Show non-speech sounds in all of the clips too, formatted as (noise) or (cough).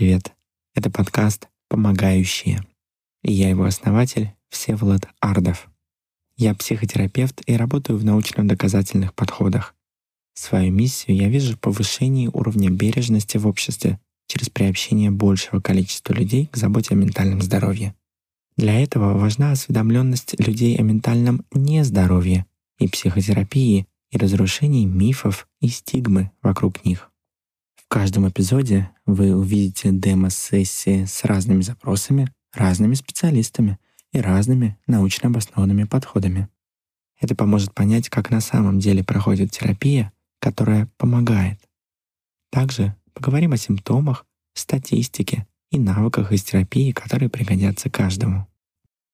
привет! Это подкаст «Помогающие». И я его основатель Всеволод Ардов. Я психотерапевт и работаю в научно-доказательных подходах. Свою миссию я вижу в повышении уровня бережности в обществе через приобщение большего количества людей к заботе о ментальном здоровье. Для этого важна осведомленность людей о ментальном нездоровье и психотерапии и разрушении мифов и стигмы вокруг них. Каждом эпизоде вы увидите демо-сессии с разными запросами, разными специалистами и разными научно обоснованными подходами. Это поможет понять, как на самом деле проходит терапия, которая помогает. Также поговорим о симптомах, статистике и навыках из терапии, которые пригодятся каждому.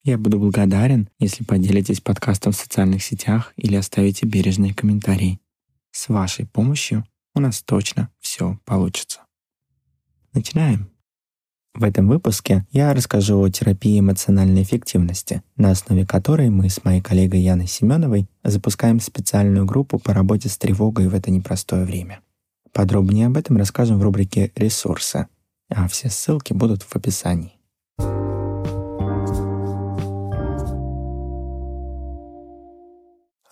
Я буду благодарен, если поделитесь подкастом в социальных сетях или оставите бережные комментарии. С вашей помощью у нас точно все получится. Начинаем. В этом выпуске я расскажу о терапии эмоциональной эффективности, на основе которой мы с моей коллегой Яной Семеновой запускаем специальную группу по работе с тревогой в это непростое время. Подробнее об этом расскажем в рубрике «Ресурсы», а все ссылки будут в описании.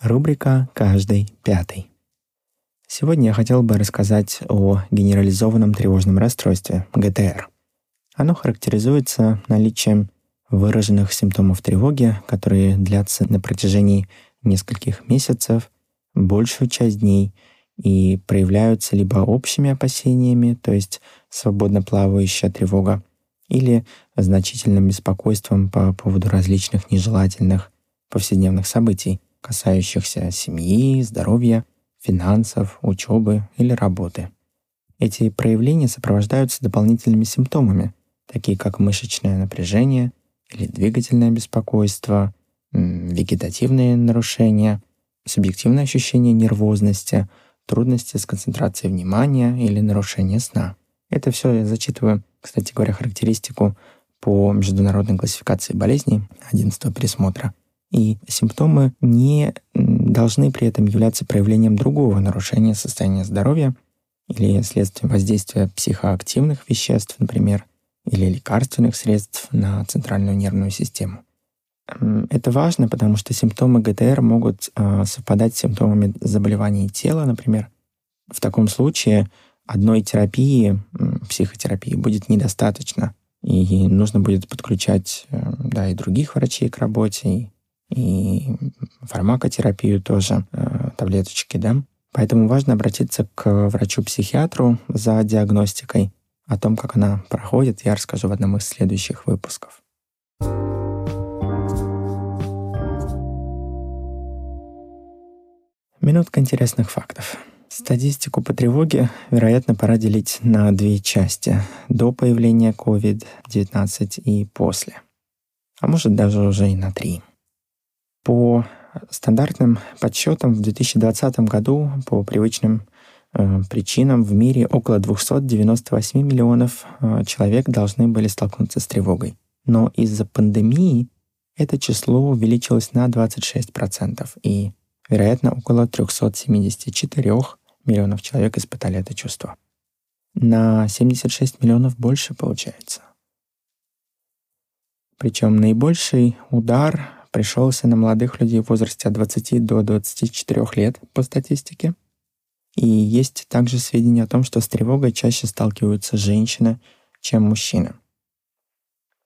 Рубрика «Каждый пятый». Сегодня я хотел бы рассказать о генерализованном тревожном расстройстве, ГТР. Оно характеризуется наличием выраженных симптомов тревоги, которые длятся на протяжении нескольких месяцев, большую часть дней и проявляются либо общими опасениями, то есть свободно плавающая тревога, или значительным беспокойством по поводу различных нежелательных повседневных событий, касающихся семьи, здоровья, финансов, учебы или работы. Эти проявления сопровождаются дополнительными симптомами, такие как мышечное напряжение или двигательное беспокойство, вегетативные нарушения, субъективное ощущение нервозности, трудности с концентрацией внимания или нарушение сна. Это все я зачитываю, кстати говоря, характеристику по международной классификации болезней 11 пересмотра – и симптомы не должны при этом являться проявлением другого нарушения состояния здоровья или следствием воздействия психоактивных веществ, например, или лекарственных средств на центральную нервную систему. Это важно, потому что симптомы ГТР могут э, совпадать с симптомами заболеваний тела, например. В таком случае одной терапии, психотерапии, будет недостаточно, и нужно будет подключать э, да, и других врачей к работе, и и фармакотерапию тоже, э, таблеточки, да. Поэтому важно обратиться к врачу-психиатру за диагностикой. О том, как она проходит, я расскажу в одном из следующих выпусков. Минутка интересных фактов. Статистику по тревоге, вероятно, пора делить на две части. До появления COVID-19 и после. А может даже уже и на три. По стандартным подсчетам в 2020 году по привычным э, причинам в мире около 298 миллионов э, человек должны были столкнуться с тревогой. Но из-за пандемии это число увеличилось на 26%, и, вероятно, около 374 миллионов человек испытали это чувство. На 76 миллионов больше получается. Причем наибольший удар пришелся на молодых людей в возрасте от 20 до 24 лет по статистике. И есть также сведения о том, что с тревогой чаще сталкиваются женщины, чем мужчины.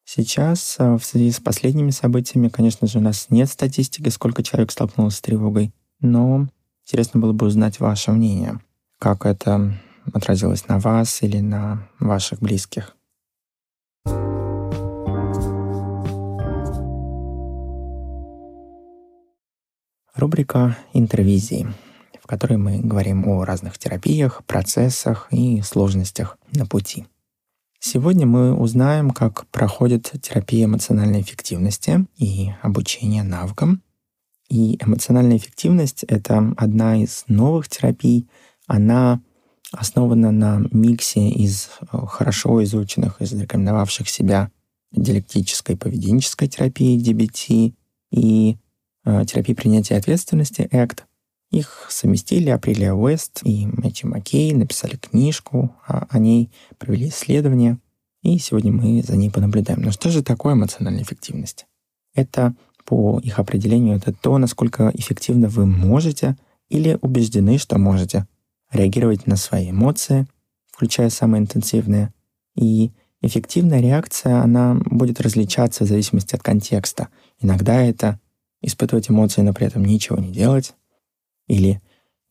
Сейчас, а, в связи с последними событиями, конечно же, у нас нет статистики, сколько человек столкнулось с тревогой, но интересно было бы узнать ваше мнение, как это отразилось на вас или на ваших близких. Рубрика «Интервизии», в которой мы говорим о разных терапиях, процессах и сложностях на пути. Сегодня мы узнаем, как проходит терапия эмоциональной эффективности и обучение навыкам. И эмоциональная эффективность — это одна из новых терапий. Она основана на миксе из э, хорошо изученных и зарекомендовавших себя диалектической поведенческой терапии DBT и терапии принятия ответственности ACT. Их совместили Апрелия Уэст и Мэтью Маккей, написали книжку о, о ней, провели исследования. И сегодня мы за ней понаблюдаем. Но что же такое эмоциональная эффективность? Это, по их определению, это то, насколько эффективно вы можете или убеждены, что можете реагировать на свои эмоции, включая самые интенсивные. И эффективная реакция, она будет различаться в зависимости от контекста. Иногда это испытывать эмоции, но при этом ничего не делать, или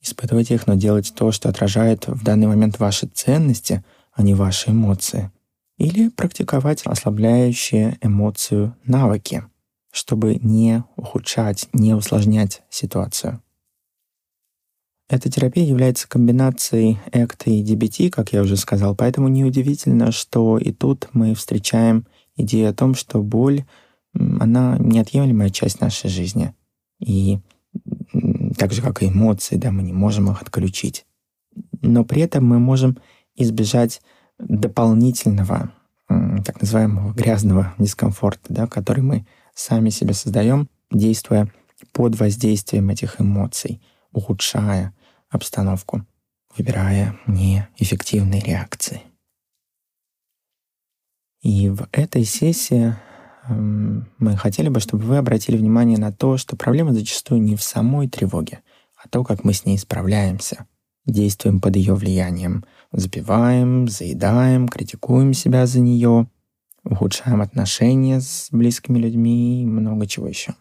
испытывать их, но делать то, что отражает в данный момент ваши ценности, а не ваши эмоции. Или практиковать ослабляющие эмоцию навыки, чтобы не ухудшать, не усложнять ситуацию. Эта терапия является комбинацией ACT и DBT, как я уже сказал, поэтому неудивительно, что и тут мы встречаем идею о том, что боль, она неотъемлемая часть нашей жизни. И так же, как и эмоции, да, мы не можем их отключить. Но при этом мы можем избежать дополнительного, так называемого грязного дискомфорта, да, который мы сами себе создаем, действуя под воздействием этих эмоций, ухудшая обстановку, выбирая неэффективные реакции. И в этой сессии мы хотели бы, чтобы вы обратили внимание на то, что проблема зачастую не в самой тревоге, а то, как мы с ней справляемся. Действуем под ее влиянием. Запиваем, заедаем, критикуем себя за нее, ухудшаем отношения с близкими людьми и много чего еще.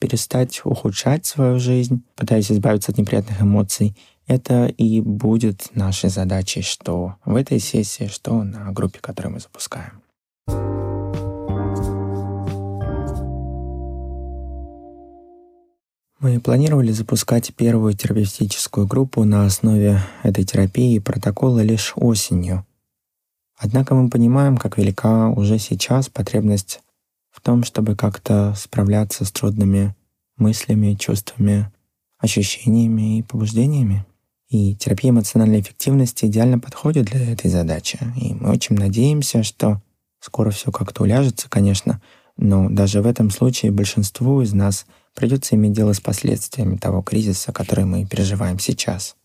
Перестать ухудшать свою жизнь, пытаясь избавиться от неприятных эмоций, это и будет нашей задачей, что в этой сессии, что на группе, которую мы запускаем. Мы планировали запускать первую терапевтическую группу на основе этой терапии и протокола лишь осенью. Однако мы понимаем, как велика уже сейчас потребность в том, чтобы как-то справляться с трудными мыслями, чувствами, ощущениями и побуждениями. И терапия эмоциональной эффективности идеально подходит для этой задачи. И мы очень надеемся, что скоро все как-то уляжется, конечно, но даже в этом случае большинству из нас придется иметь дело с последствиями того кризиса, который мы переживаем сейчас.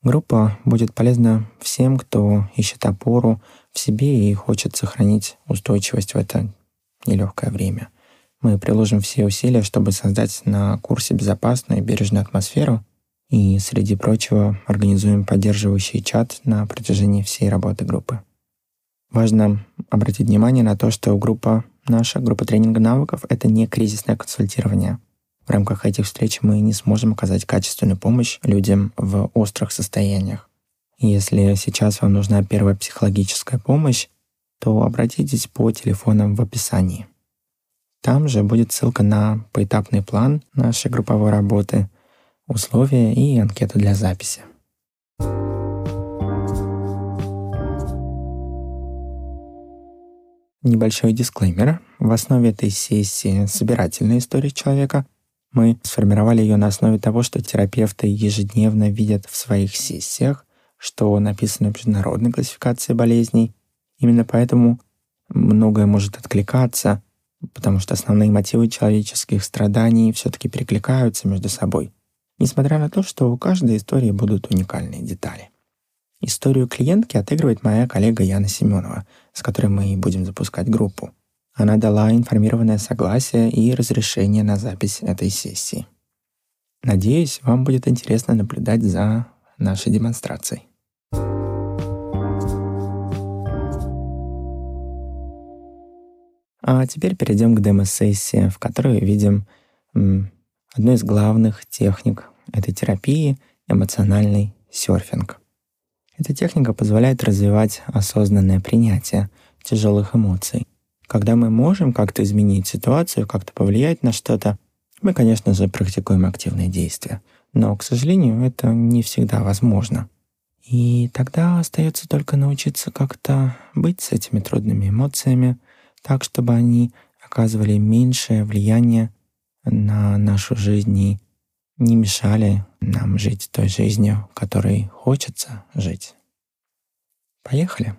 Группа будет полезна всем, кто ищет опору в себе и хочет сохранить устойчивость в это нелегкое время. Мы приложим все усилия, чтобы создать на курсе безопасную и бережную атмосферу, и, среди прочего, организуем поддерживающий чат на протяжении всей работы группы. Важно обратить внимание на то, что группа наша, группа тренинга навыков, это не кризисное консультирование. В рамках этих встреч мы не сможем оказать качественную помощь людям в острых состояниях. Если сейчас вам нужна первая психологическая помощь, то обратитесь по телефонам в описании. Там же будет ссылка на поэтапный план нашей групповой работы, условия и анкету для записи. Небольшой дисклеймер. В основе этой сессии собирательная история человека. Мы сформировали ее на основе того, что терапевты ежедневно видят в своих сессиях, что написано в международной классификации болезней. Именно поэтому многое может откликаться, потому что основные мотивы человеческих страданий все-таки перекликаются между собой, несмотря на то, что у каждой истории будут уникальные детали. Историю клиентки отыгрывает моя коллега Яна Семенова, с которой мы будем запускать группу. Она дала информированное согласие и разрешение на запись этой сессии. Надеюсь, вам будет интересно наблюдать за нашей демонстрацией. А теперь перейдем к демо-сессии, в которой видим м, одну из главных техник этой терапии — эмоциональный серфинг. Эта техника позволяет развивать осознанное принятие тяжелых эмоций. Когда мы можем как-то изменить ситуацию, как-то повлиять на что-то, мы, конечно же, практикуем активные действия. Но, к сожалению, это не всегда возможно. И тогда остается только научиться как-то быть с этими трудными эмоциями, так, чтобы они оказывали меньшее влияние на нашу жизнь и не мешали нам жить той жизнью, которой хочется жить. Поехали!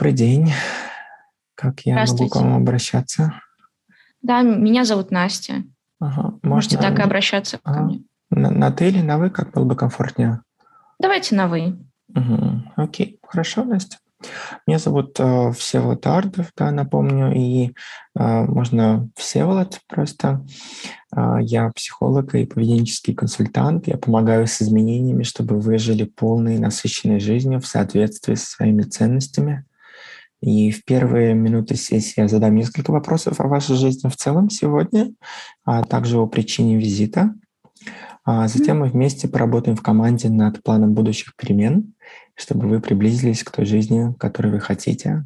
Добрый день. Как я могу к вам обращаться? Да, меня зовут Настя. Ага. Можете так и обращаться ага. ко мне. На, на ты или на вы, как было бы комфортнее? Давайте на вы. Угу. Окей, хорошо, Настя. Меня зовут э, Всеволод Ардов, да, напомню, и э, можно Всеволод просто. Э, я психолог и поведенческий консультант. Я помогаю с изменениями, чтобы вы жили полной, насыщенной жизнью в соответствии со своими ценностями. И в первые минуты сессии я задам несколько вопросов о вашей жизни в целом сегодня, а также о причине визита. А затем мы вместе поработаем в команде над планом будущих перемен, чтобы вы приблизились к той жизни, которую вы хотите.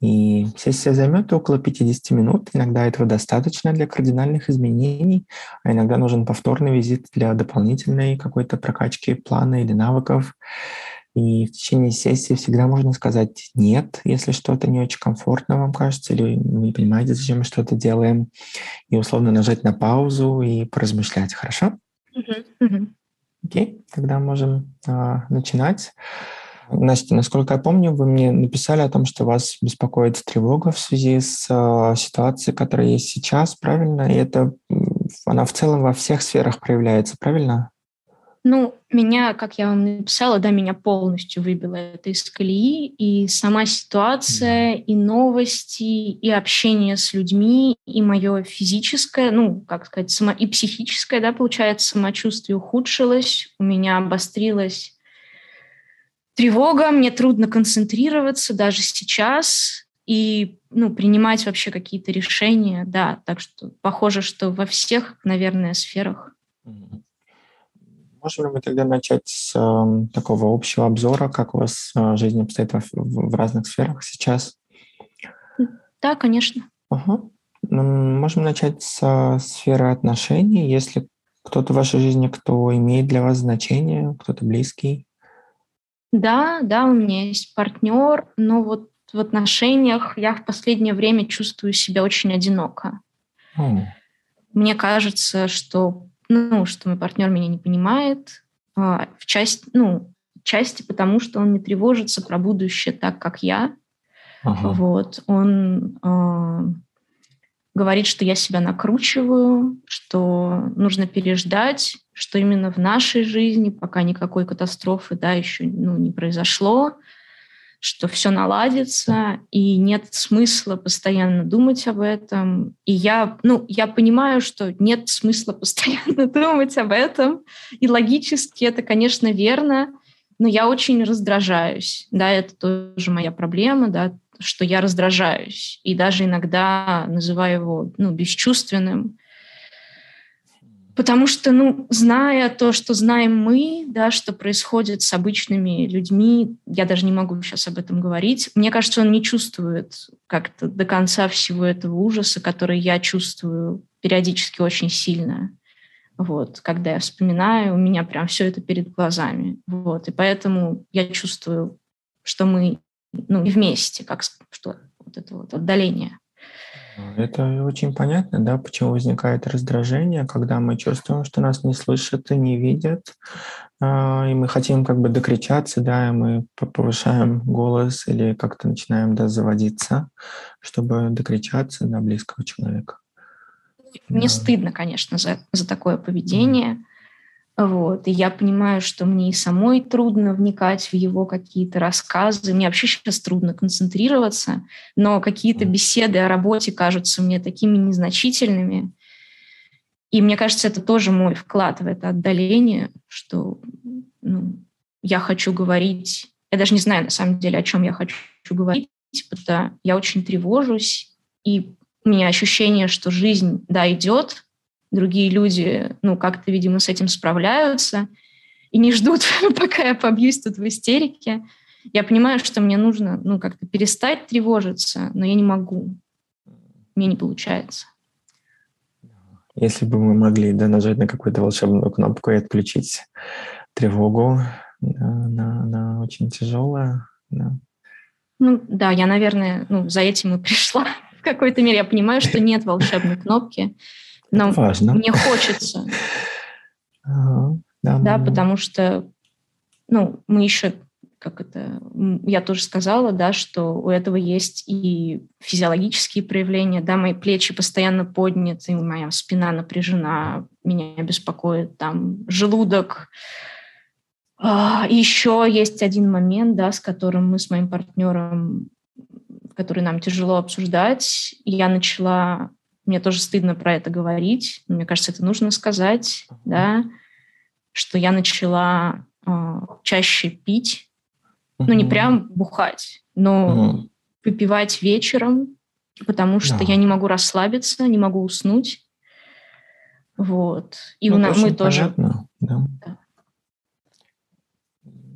И сессия займет около 50 минут. Иногда этого достаточно для кардинальных изменений, а иногда нужен повторный визит для дополнительной какой-то прокачки плана или навыков. И в течение сессии всегда можно сказать «нет», если что-то не очень комфортно вам кажется, или вы не понимаете, зачем мы что-то делаем, и условно нажать на паузу и поразмышлять, хорошо? Окей, okay, тогда можем а, начинать. Настя, насколько я помню, вы мне написали о том, что вас беспокоит тревога в связи с а, ситуацией, которая есть сейчас, правильно? И это она в целом во всех сферах проявляется, правильно? Ну, меня, как я вам написала, да, меня полностью выбило это из колеи, и сама ситуация, и новости, и общение с людьми, и мое физическое, ну, как сказать, само, и психическое, да, получается, самочувствие ухудшилось, у меня обострилась тревога, мне трудно концентрироваться даже сейчас, и ну, принимать вообще какие-то решения, да, так что похоже, что во всех, наверное, сферах. Можем ли мы тогда начать с э, такого общего обзора, как у вас э, жизнь обстоит в, в разных сферах сейчас? Да, конечно. Ага. Можем начать с сферы отношений. Если кто-то в вашей жизни, кто имеет для вас значение, кто-то близкий? Да, да, у меня есть партнер, но вот в отношениях я в последнее время чувствую себя очень одиноко. Oh. Мне кажется, что ну, что мой партнер меня не понимает, а, в части, ну, части потому, что он не тревожится про будущее так, как я. Ага. Вот, он э, говорит, что я себя накручиваю, что нужно переждать, что именно в нашей жизни пока никакой катастрофы, да, еще ну, не произошло, что все наладится, и нет смысла постоянно думать об этом. И я, ну, я понимаю, что нет смысла (laughs) постоянно думать об этом, и логически это, конечно, верно, но я очень раздражаюсь. Да, это тоже моя проблема, да, что я раздражаюсь, и даже иногда называю его ну, бесчувственным, Потому что, ну, зная то, что знаем мы, да, что происходит с обычными людьми, я даже не могу сейчас об этом говорить, мне кажется, он не чувствует как-то до конца всего этого ужаса, который я чувствую периодически очень сильно. Вот, когда я вспоминаю, у меня прям все это перед глазами. Вот, и поэтому я чувствую, что мы ну, вместе, как что вот это вот отдаление. Это очень понятно, да, почему возникает раздражение, когда мы чувствуем, что нас не слышат и не видят, а, и мы хотим как бы докричаться, да, и мы повышаем голос или как-то начинаем, да, заводиться, чтобы докричаться на близкого человека. Мне да. стыдно, конечно, за, за такое поведение. Mm вот. И я понимаю, что мне и самой трудно вникать в его какие-то рассказы. Мне вообще сейчас трудно концентрироваться, но какие-то беседы о работе кажутся мне такими незначительными. И мне кажется, это тоже мой вклад в это отдаление, что ну, я хочу говорить. Я даже не знаю, на самом деле, о чем я хочу говорить, потому что я очень тревожусь, и у меня ощущение, что жизнь, да, идет, другие люди, ну, как-то, видимо, с этим справляются и не ждут, (laughs) пока я побьюсь тут в истерике. Я понимаю, что мне нужно, ну, как-то перестать тревожиться, но я не могу. Мне не получается. Если бы мы могли да, нажать на какую-то волшебную кнопку и отключить тревогу, она, она очень тяжелая. Да. Ну да, я, наверное, ну, за этим и пришла (laughs) в какой-то мере. Я понимаю, что нет волшебной кнопки. Но Важно. мне хочется. (laughs) Ага, да, да потому что ну, мы еще как это, я тоже сказала, да, что у этого есть и физиологические проявления, да, мои плечи постоянно подняты, моя спина напряжена, меня беспокоит там желудок. А, еще есть один момент, да, с которым мы с моим партнером, который нам тяжело обсуждать, я начала, мне тоже стыдно про это говорить, мне кажется, это нужно сказать, да, что я начала э, чаще пить, ну, не прям бухать, но выпивать вечером, потому что да. я не могу расслабиться, не могу уснуть. Вот. И ну, у нас, мы тоже... Понятно, да. да.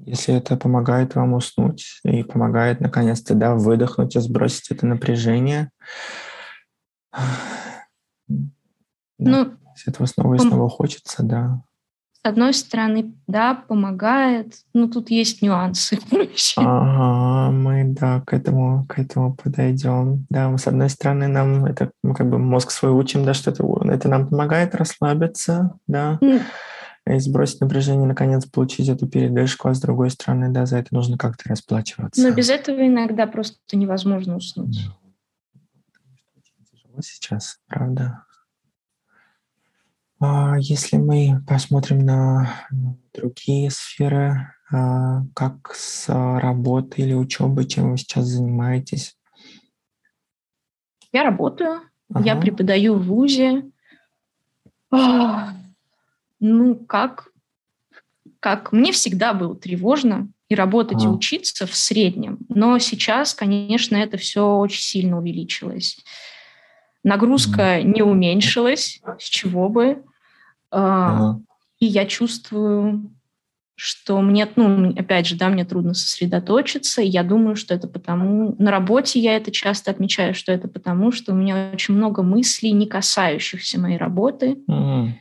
Если это помогает вам уснуть и помогает наконец-то да, выдохнуть и сбросить это напряжение, (sighs) да, ну, если этого снова и снова хочется, да, с одной стороны, да, помогает, но тут есть нюансы. (laughs) Ага, мы, да, к этому, к этому подойдем. Да, мы, с одной стороны, нам это, мы как бы мозг свой учим, да, что это, это нам помогает расслабиться, да, mm. и сбросить напряжение, наконец, получить эту передышку, а с другой стороны, да, за это нужно как-то расплачиваться. Но без этого иногда просто невозможно уснуть. Тяжело сейчас, правда? А если мы посмотрим на другие сферы, а, как с работой или учебой, чем вы сейчас занимаетесь? Я работаю, ага. я преподаю в ВУЗе. Ну, как, как мне всегда было тревожно и работать, ага. и учиться в среднем. Но сейчас, конечно, это все очень сильно увеличилось. Нагрузка не уменьшилась, с чего бы. Ага. И я чувствую, что мне, ну, опять же, да, мне трудно сосредоточиться, и я думаю, что это потому... На работе я это часто отмечаю, что это потому, что у меня очень много мыслей, не касающихся моей работы, ага.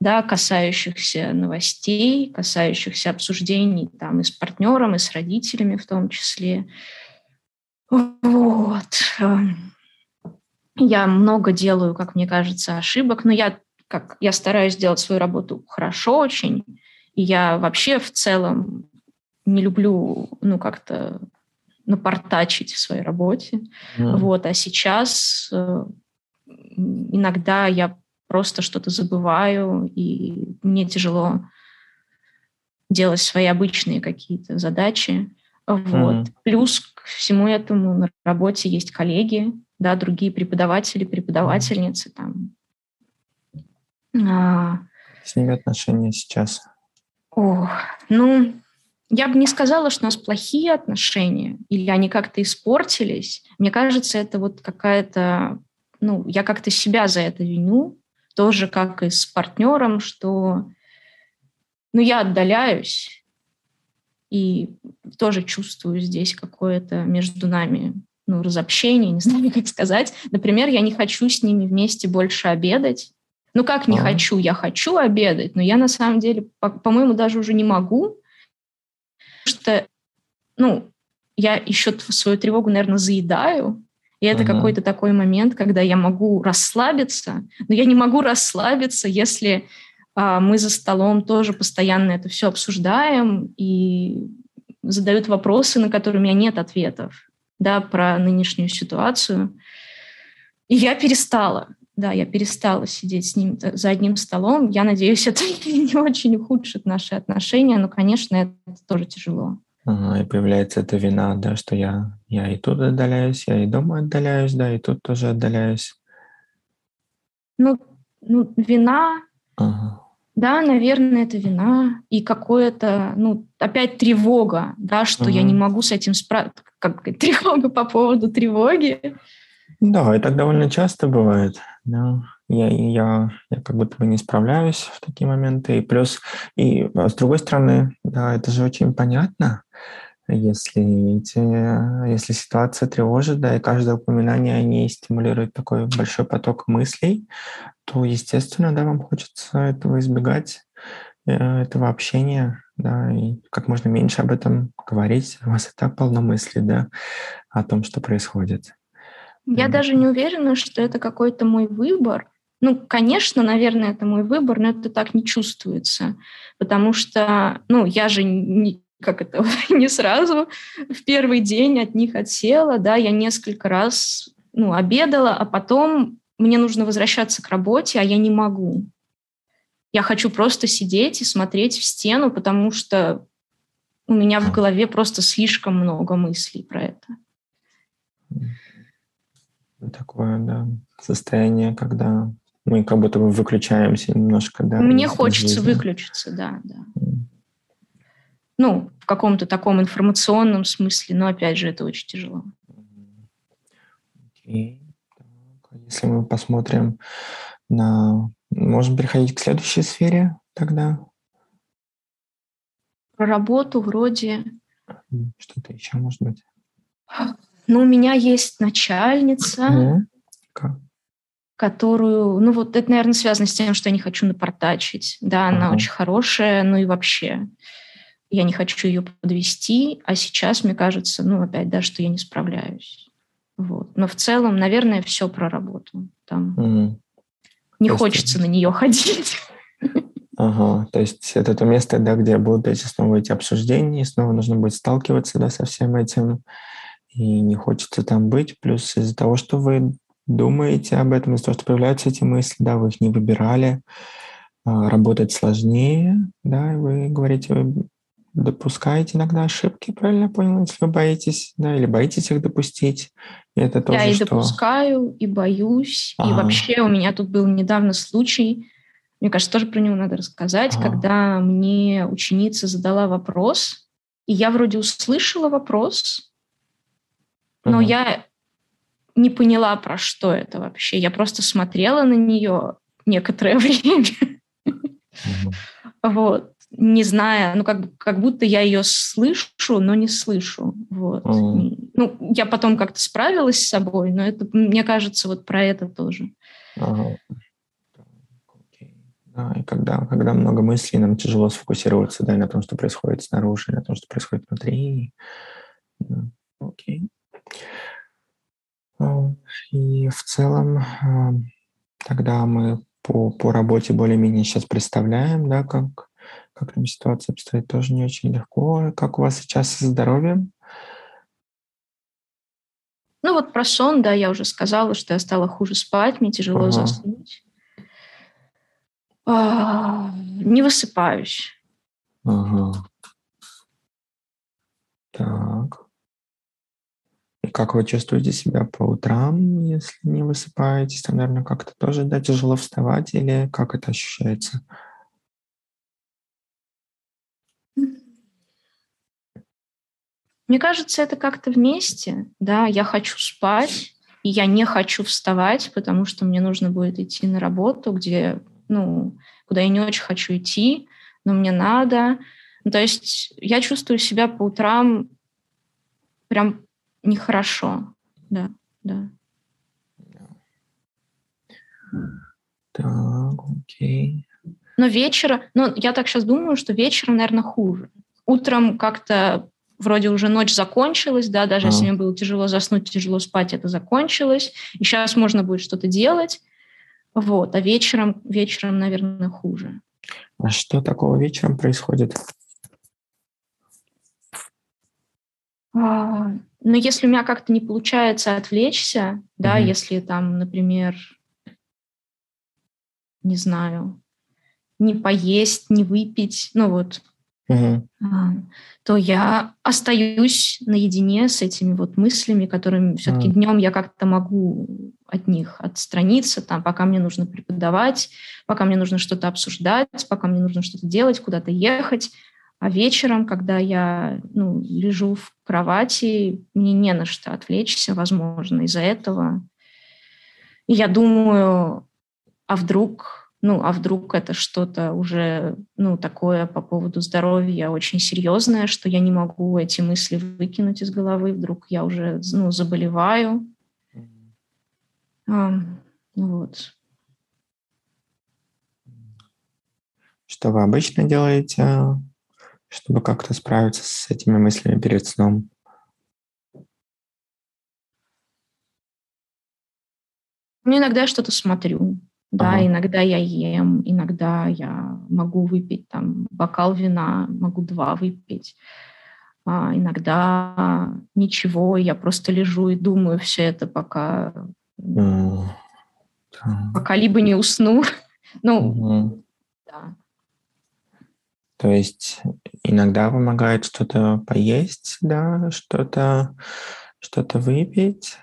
да, касающихся новостей, касающихся обсуждений там и с партнером, и с родителями в том числе. Вот. Я много делаю, как мне кажется, ошибок, но я как я стараюсь делать свою работу хорошо очень, и я вообще в целом не люблю, ну, как-то напортачить в своей работе. Mm. Вот, а сейчас э, иногда я просто что-то забываю, и мне тяжело делать свои обычные какие-то задачи. Вот. Mm. Плюс к всему этому на работе есть коллеги, да, другие преподаватели, преподавательницы, там, а... С ними отношения сейчас? Ох, ну, я бы не сказала, что у нас плохие отношения или они как-то испортились. Мне кажется, это вот какая-то... Ну, я как-то себя за это виню, тоже как и с партнером, что ну, я отдаляюсь и тоже чувствую здесь какое-то между нами ну, разобщение, не (laughs) знаю, как сказать. Например, я не хочу с ними вместе больше обедать, ну как не а. хочу? Я хочу обедать, но я на самом деле, по-моему, даже уже не могу, потому что, ну, я еще свою тревогу, наверное, заедаю, и это ага. какой-то такой момент, когда я могу расслабиться, но я не могу расслабиться, если а, мы за столом тоже постоянно это все обсуждаем и задают вопросы, на которые у меня нет ответов, да, про нынешнюю ситуацию. И я перестала да, я перестала сидеть с ним за одним столом. Я надеюсь, (laughs) это не очень ухудшит наши отношения, но, конечно, это тоже тяжело. Ага, и появляется эта вина, да, что я, я и тут отдаляюсь, я и дома отдаляюсь, да, и тут тоже отдаляюсь. Ну, ну вина, ага. Да, наверное, это вина и какое-то, ну, опять тревога, да, что ага. я не могу с этим справиться, как (laughs) тревога по поводу тревоги. Да, и так довольно часто бывает. Да. Я, я, я как будто бы не справляюсь в такие моменты. И плюс, и а с другой стороны, да, это же очень понятно, если, эти, если ситуация тревожит, да, и каждое упоминание о ней стимулирует такой большой поток мыслей, то, естественно, да, вам хочется этого избегать, э, этого общения, да, и как можно меньше об этом говорить. У вас и так полно мыслей, да, о том, что происходит. Я даже не уверена, что это какой-то мой выбор. Ну, конечно, наверное, это мой выбор, но это так не чувствуется, потому что, ну, я же не, как это, (laughs) не сразу в первый день от них отсела, да, я несколько раз, ну, обедала, а потом мне нужно возвращаться к работе, а я не могу. Я хочу просто сидеть и смотреть в стену, потому что у меня в голове просто слишком много мыслей про это. Такое, да, состояние, когда мы как будто бы выключаемся немножко, да. Мне хочется жизни. выключиться, да, да. Ну, в каком-то таком информационном смысле, но опять же, это очень тяжело. Okay. Если мы посмотрим на... Можем переходить к следующей сфере тогда? Про работу вроде... Что-то еще может быть? Ну, у меня есть начальница, mm-hmm. которую... Ну, вот это, наверное, связано с тем, что я не хочу напортачить. Да, она mm-hmm. очень хорошая, ну и вообще я не хочу ее подвести, а сейчас мне кажется, ну, опять, да, что я не справляюсь. Вот. Но в целом, наверное, все про работу. Там mm. не то хочется есть... на нее ходить. Ага, то есть это то место, да, где будут эти снова эти обсуждения, снова нужно будет сталкиваться, да, со всем этим, и не хочется там быть. Плюс из-за того, что вы думаете об этом, из-за того, что появляются эти мысли, да, вы их не выбирали, а, работать сложнее, да, вы говорите, допускаете иногда ошибки, правильно понял, если вы боитесь, да, или боитесь их допустить. И это тоже Я и что... допускаю, и боюсь. Ага. И вообще у меня тут был недавно случай, мне кажется, тоже про него надо рассказать, ага. когда мне ученица задала вопрос, и я вроде услышала вопрос, но ага. я не поняла, про что это вообще. Я просто смотрела на нее некоторое (laughs) время. Вот не зная, ну, как, как будто я ее слышу, но не слышу. Вот. Mm. Ну, я потом как-то справилась с собой, но это, мне кажется, вот про это тоже. Ага. Да, и когда, когда много мыслей, нам тяжело сфокусироваться да, на том, что происходит снаружи, на том, что происходит внутри. Да. Окей. Ну, и в целом а, тогда мы по, по работе более-менее сейчас представляем, да, как, как там ситуация обстоит, тоже не очень легко. Как у вас сейчас со здоровьем? Ну вот про сон, да, я уже сказала, что я стала хуже спать, мне тяжело ага. заснуть. А, не высыпаюсь. Ага. Так. И как вы чувствуете себя по утрам, если не высыпаетесь? Там, наверное, как-то тоже, да, тяжело вставать или как это ощущается? Мне кажется, это как-то вместе. Да, я хочу спать, и я не хочу вставать, потому что мне нужно будет идти на работу, где, ну, куда я не очень хочу идти, но мне надо. Ну, то есть я чувствую себя по утрам прям нехорошо. Да, да. Так, окей. Но вечера, ну, я так сейчас думаю, что вечером, наверное, хуже. Утром как-то вроде уже ночь закончилась, да, даже а. если мне было тяжело заснуть, тяжело спать, это закончилось, и сейчас можно будет что-то делать, вот, а вечером, вечером, наверное, хуже. А что такого вечером происходит? А, ну, если у меня как-то не получается отвлечься, да, если там, например, не знаю, не поесть, не выпить, ну вот, угу. то я остаюсь наедине с этими вот мыслями, которыми все-таки угу. днем я как-то могу от них отстраниться, там, пока мне нужно преподавать, пока мне нужно что-то обсуждать, пока мне нужно что-то делать, куда-то ехать. А вечером, когда я ну, лежу в кровати, мне не на что отвлечься, возможно, из-за этого. И я думаю, а вдруг ну, а вдруг это что-то уже, ну, такое по поводу здоровья очень серьезное, что я не могу эти мысли выкинуть из головы, вдруг я уже, ну, заболеваю. А, вот. Что вы обычно делаете, чтобы как-то справиться с этими мыслями перед сном? Ну, иногда я что-то смотрю. Да, ага. иногда я ем, иногда я могу выпить там бокал вина, могу два выпить. а иногда ничего, я просто лежу и думаю все это, пока, mm. пока либо не усну. (laughs) ну, mm-hmm. да. То есть иногда помогает что-то поесть, да, что-то что-то выпить,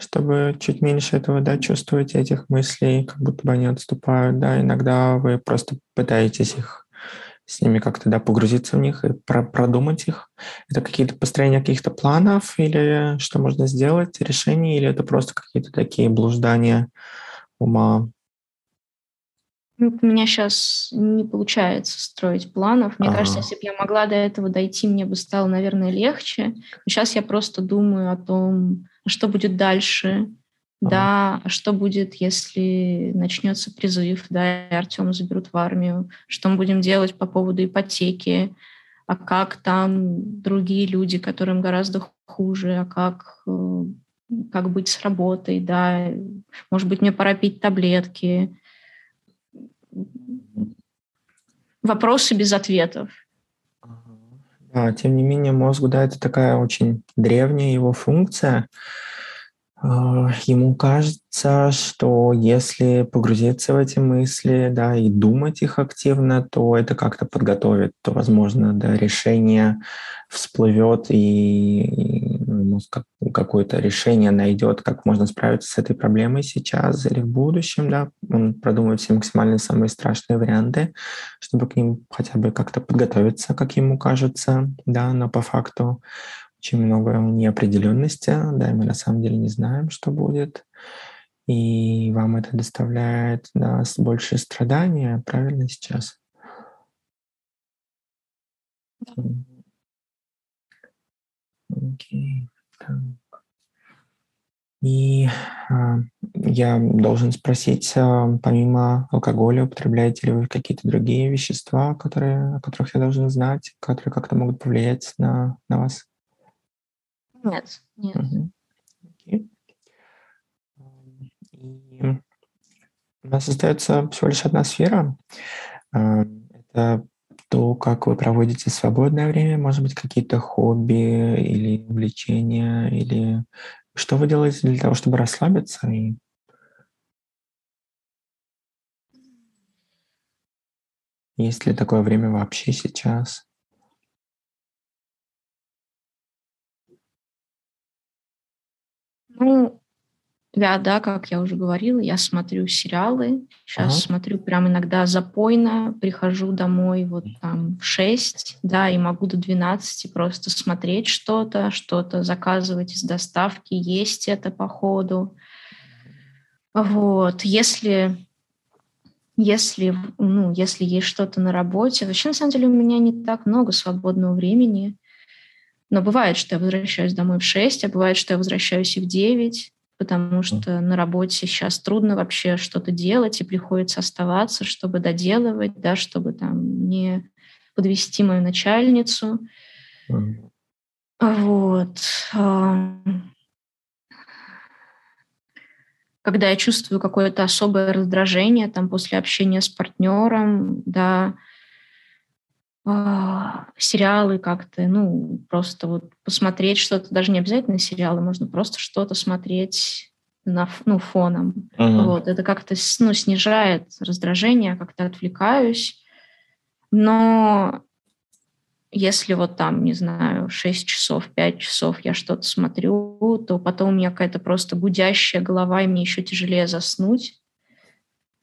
чтобы чуть меньше этого, да, чувствовать этих мыслей, как будто бы они отступают, да, иногда вы просто пытаетесь их с ними как-то, да, погрузиться в них и про продумать их. Это какие-то построения каких-то планов или что можно сделать, решения, или это просто какие-то такие блуждания ума? Ну, у меня сейчас не получается строить планов. Мне ага. кажется, если бы я могла до этого дойти, мне бы стало, наверное, легче. Но сейчас я просто думаю о том, что будет дальше, да, что будет, если начнется призыв, да, и Артема заберут в армию, что мы будем делать по поводу ипотеки, а как там другие люди, которым гораздо хуже, а как, э, как быть с работой, да, может быть, мне пора пить таблетки. Вопросы без ответов. Да, тем не менее, мозгу, да, это такая очень древняя его функция, а, ему кажется, что если погрузиться в эти мысли, да, и думать их активно, то это как-то подготовит, то, возможно, да, решение всплывет и, ну, как, какое-то решение найдет, как можно справиться с этой проблемой сейчас или в будущем, да, он продумывает все максимально самые страшные варианты, чтобы к ним хотя бы как-то подготовиться, как ему кажется, да, но по факту очень много неопределенности, да, и мы на самом деле не знаем, что будет, и вам это доставляет да, больше страдания, правильно сейчас? Окей. И а, я должен спросить, а, помимо алкоголя, употребляете ли вы какие-то другие вещества, которые, о которых я должен знать, которые как-то могут повлиять на, на вас? Нет, нет. Угу. И у нас остается всего лишь одна сфера. А, это то, как вы проводите свободное время, может быть, какие-то хобби или увлечения, или что вы делаете для того, чтобы расслабиться и Есть ли такое время вообще сейчас? Ну, я, да, как я уже говорила, я смотрю сериалы. Сейчас ага. смотрю прям иногда запойно, прихожу домой вот там в 6, да, и могу до 12 просто смотреть что-то, что-то заказывать из доставки, есть это по ходу. Вот, если если, ну, если есть что-то на работе, вообще, на самом деле, у меня не так много свободного времени. Но бывает, что я возвращаюсь домой в 6, а бывает, что я возвращаюсь и в 9, потому что на работе сейчас трудно вообще что-то делать, и приходится оставаться, чтобы доделывать, да, чтобы там не подвести мою начальницу. Вот. Когда я чувствую какое-то особое раздражение там после общения с партнером, да, сериалы как-то, ну, просто вот посмотреть что-то, даже не обязательно сериалы, можно просто что-то смотреть на, ну, фоном. Uh-huh. Вот, это как-то ну, снижает раздражение, как-то отвлекаюсь. Но если вот там, не знаю, 6 часов, 5 часов я что-то смотрю, то потом у меня какая-то просто гудящая голова, и мне еще тяжелее заснуть.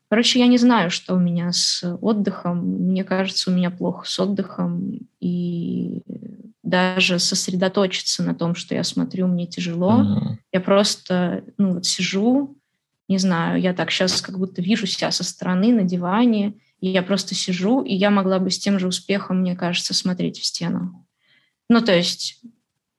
Короче, я не знаю, что у меня с отдыхом. Мне кажется, у меня плохо с отдыхом. И даже сосредоточиться на том, что я смотрю, мне тяжело. Mm-hmm. Я просто ну, вот сижу, не знаю, я так сейчас как будто вижу себя со стороны на диване, и я просто сижу, и я могла бы с тем же успехом, мне кажется, смотреть в стену. Ну, то есть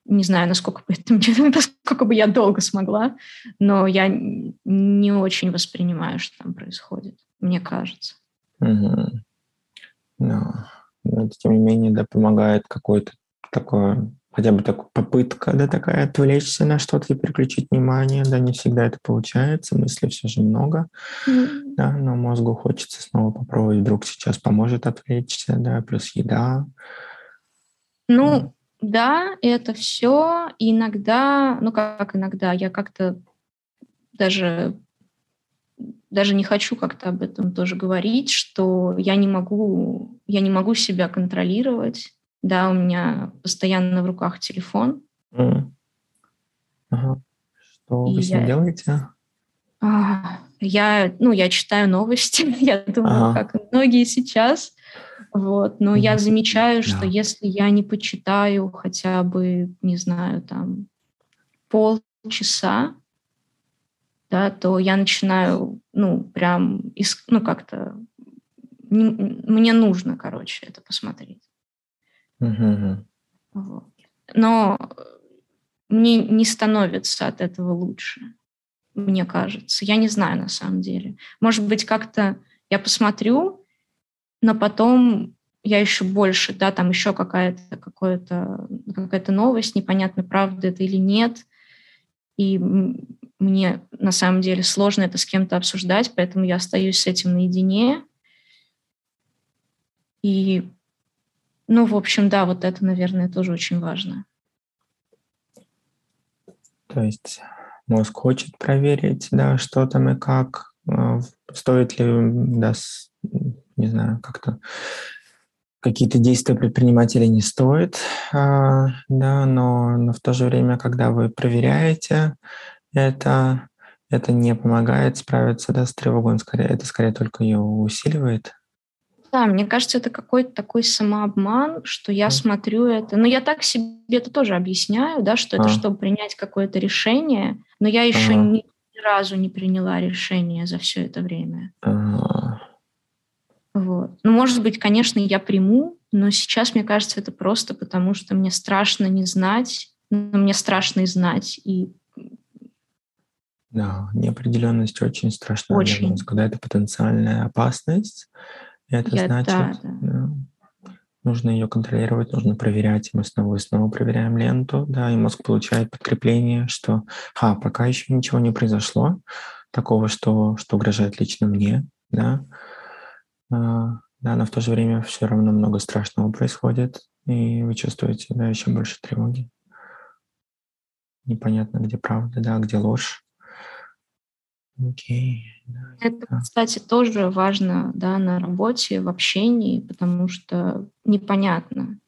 не знаю, насколько бы, это, (laughs) насколько бы я долго смогла, но я не очень воспринимаю, что там происходит, мне кажется. Угу. Но, но тем не менее, да, помогает какой-то такое, хотя бы такая попытка, да, такая отвлечься на что-то и переключить внимание, да, не всегда это получается, мыслей все же много, mm. да, но мозгу хочется снова попробовать, вдруг сейчас поможет отвлечься, да, плюс еда. Ну, Да, это все. иногда, ну как иногда, я как-то даже даже не хочу как-то об этом тоже говорить, что я не могу, я не могу себя контролировать. Да, у меня постоянно в руках телефон. Mm. Ага. Что И вы с ним я... делаете? А, я, ну, я читаю новости, (laughs) я думаю, ага. как многие сейчас. Вот. Но mm. я замечаю, что yeah. если я не почитаю хотя бы, не знаю, там полчаса, да, то я начинаю, ну, прям, ну, как-то, мне нужно, короче, это посмотреть. Mm-hmm. Вот. Но мне не становится от этого лучше, мне кажется. Я не знаю на самом деле. Может быть, как-то я посмотрю, но потом я еще больше, да, там еще какая-то какая-то какая-то новость, непонятно, правда это или нет. И мне на самом деле сложно это с кем-то обсуждать, поэтому я остаюсь с этим наедине. И, ну, в общем, да, вот это, наверное, тоже очень важно. То есть мозг хочет проверить, да, что там и как, а, стоит ли, да, не знаю, как-то какие-то действия предпринимать или не стоит, а, да, но, но в то же время, когда вы проверяете это, это не помогает справиться да, с тревогой, скорее, это скорее только ее усиливает. Да, мне кажется, это какой-то такой самообман, что я mm. смотрю это. Но я так себе это тоже объясняю, да, что это а. чтобы принять какое-то решение, но я еще ага. ни, ни разу не приняла решение за все это время. Ага. Вот. Ну, может быть, конечно, я приму, но сейчас, мне кажется, это просто потому, что мне страшно не знать, но мне страшно и знать. И да, неопределенность очень страшная очень. когда это потенциальная опасность. Это Я, значит, да, да. Да, нужно ее контролировать, нужно проверять, и мы снова и снова проверяем ленту, да, и мозг получает подкрепление, что, ха, пока еще ничего не произошло, такого, что, что угрожает лично мне, да, а, да, но в то же время все равно много страшного происходит, и вы чувствуете, да, еще больше тревоги. Непонятно, где правда, да, где ложь. Окей. Это, кстати, тоже важно да, на работе, в общении, потому что непонятно.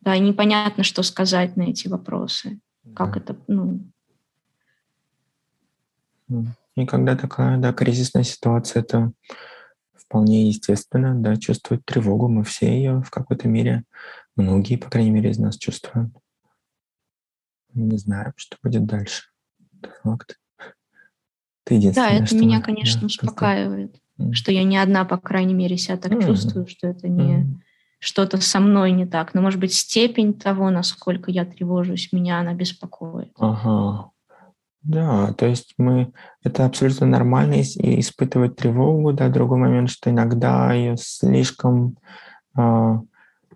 Да, непонятно, что сказать на эти вопросы. Да. Как это, ну... И когда такая, да, кризисная ситуация, это вполне естественно, да, чувствовать тревогу. Мы все ее в какой-то мере, многие, по крайней мере, из нас чувствуем. Не знаем, что будет дальше. Факт. Ты Да, это что меня, конечно, да, успокаивает, mm. что я не одна, по крайней мере, себя так mm. чувствую, что это не mm. что-то со мной не так. Но, может быть, степень того, насколько я тревожусь, меня она беспокоит. Ага. Да, то есть мы это абсолютно нормально испытывать тревогу, да, другой момент, что иногда ее слишком э,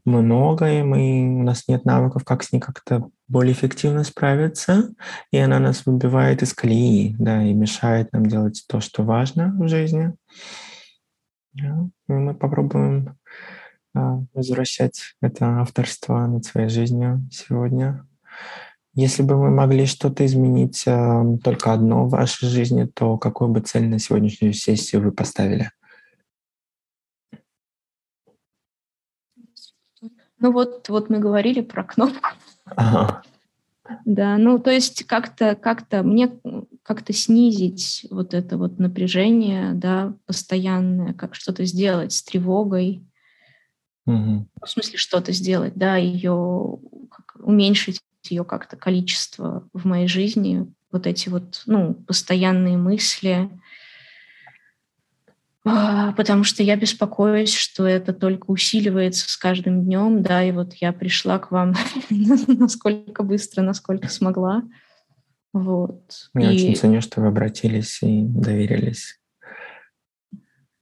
много, и мы, у нас нет навыков, как с ней как-то более эффективно справиться, и она нас выбивает из колеи, да, и мешает нам делать то, что важно в жизни. Да. И мы попробуем а, возвращать это авторство над своей жизнью сегодня. Если бы мы могли что-то изменить, а, только одно в вашей жизни, то какую бы цель на сегодняшнюю сессию вы поставили? Ну вот, вот мы говорили про кнопку. Ага. Да, ну то есть как-то как-то мне как-то снизить вот это вот напряжение, да, постоянное, как что-то сделать с тревогой, угу. в смысле что-то сделать, да, ее уменьшить ее как-то количество в моей жизни, вот эти вот, ну, постоянные мысли, а, потому что я беспокоюсь, что это только усиливается с каждым днем, да, и вот я пришла к вам (laughs) насколько быстро, насколько смогла. Вот. Я и... очень ценю, что вы обратились и доверились.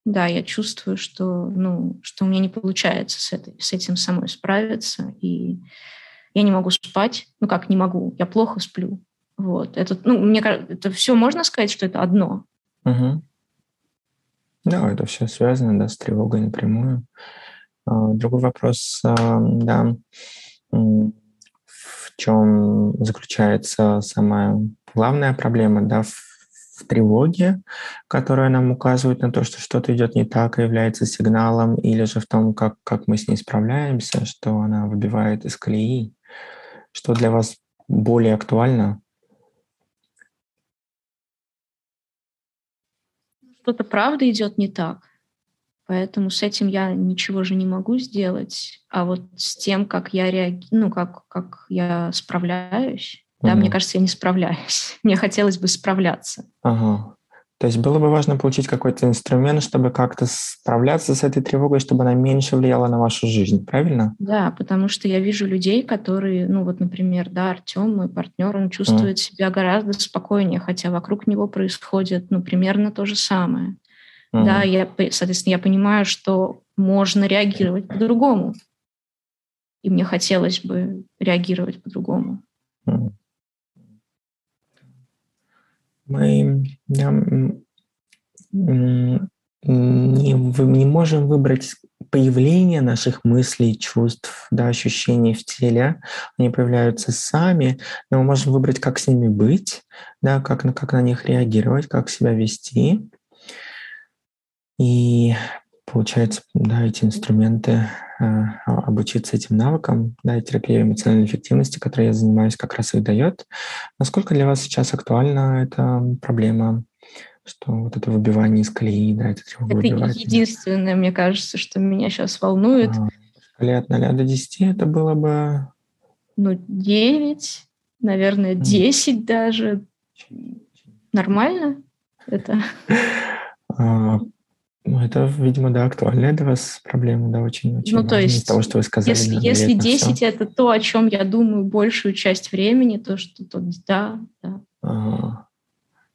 Да, я чувствую, что, ну, что у меня не получается с, этой, с этим самой справиться, и я не могу спать. Ну как не могу? Я плохо сплю. Вот. Это, ну, мне кажется, это все можно сказать, что это одно. Угу. Да, это все связано, да, с тревогой напрямую. А, другой вопрос, а, да, в чем заключается самая главная проблема, да, в, в тревоге, которая нам указывает на то, что что-то идет не так является сигналом, или же в том, как, как мы с ней справляемся, что она выбивает из колеи. Что для вас более актуально? Что-то правда идет не так. Поэтому с этим я ничего же не могу сделать. А вот с тем, как я реагирую, ну, как, как я справляюсь, да, мне кажется, я не справляюсь. (laughs) Мне хотелось бы справляться. Ага. То есть было бы важно получить какой-то инструмент, чтобы как-то справляться с этой тревогой, чтобы она меньше влияла на вашу жизнь, правильно? Да, потому что я вижу людей, которые, ну вот, например, да, Артем, мой партнер, он чувствует mm. себя гораздо спокойнее, хотя вокруг него происходит, ну, примерно то же самое. Mm. Да, я, соответственно, я понимаю, что можно реагировать по-другому. И мне хотелось бы реагировать по-другому. Mm мы не, не можем выбрать появление наших мыслей, чувств, да, ощущений в теле. Они появляются сами, но мы можем выбрать, как с ними быть, да, как, как на них реагировать, как себя вести. И получается, да, эти инструменты, э, обучиться этим навыкам, да, и терапия эмоциональной эффективности, которой я занимаюсь, как раз их дает. Насколько для вас сейчас актуальна эта проблема, что вот это выбивание из колеи, да, это тревога Это единственное, мне кажется, что меня сейчас волнует. А, шкале от 0 до 10 это было бы... Ну, 9, наверное, 10 даже. Нормально это? Ну, это, видимо, да, актуальная для вас проблема, да, очень-очень Ну, то есть, того, что вы сказали. Если, если 10 все. это то, о чем я думаю большую часть времени, то что то да, да. Ага.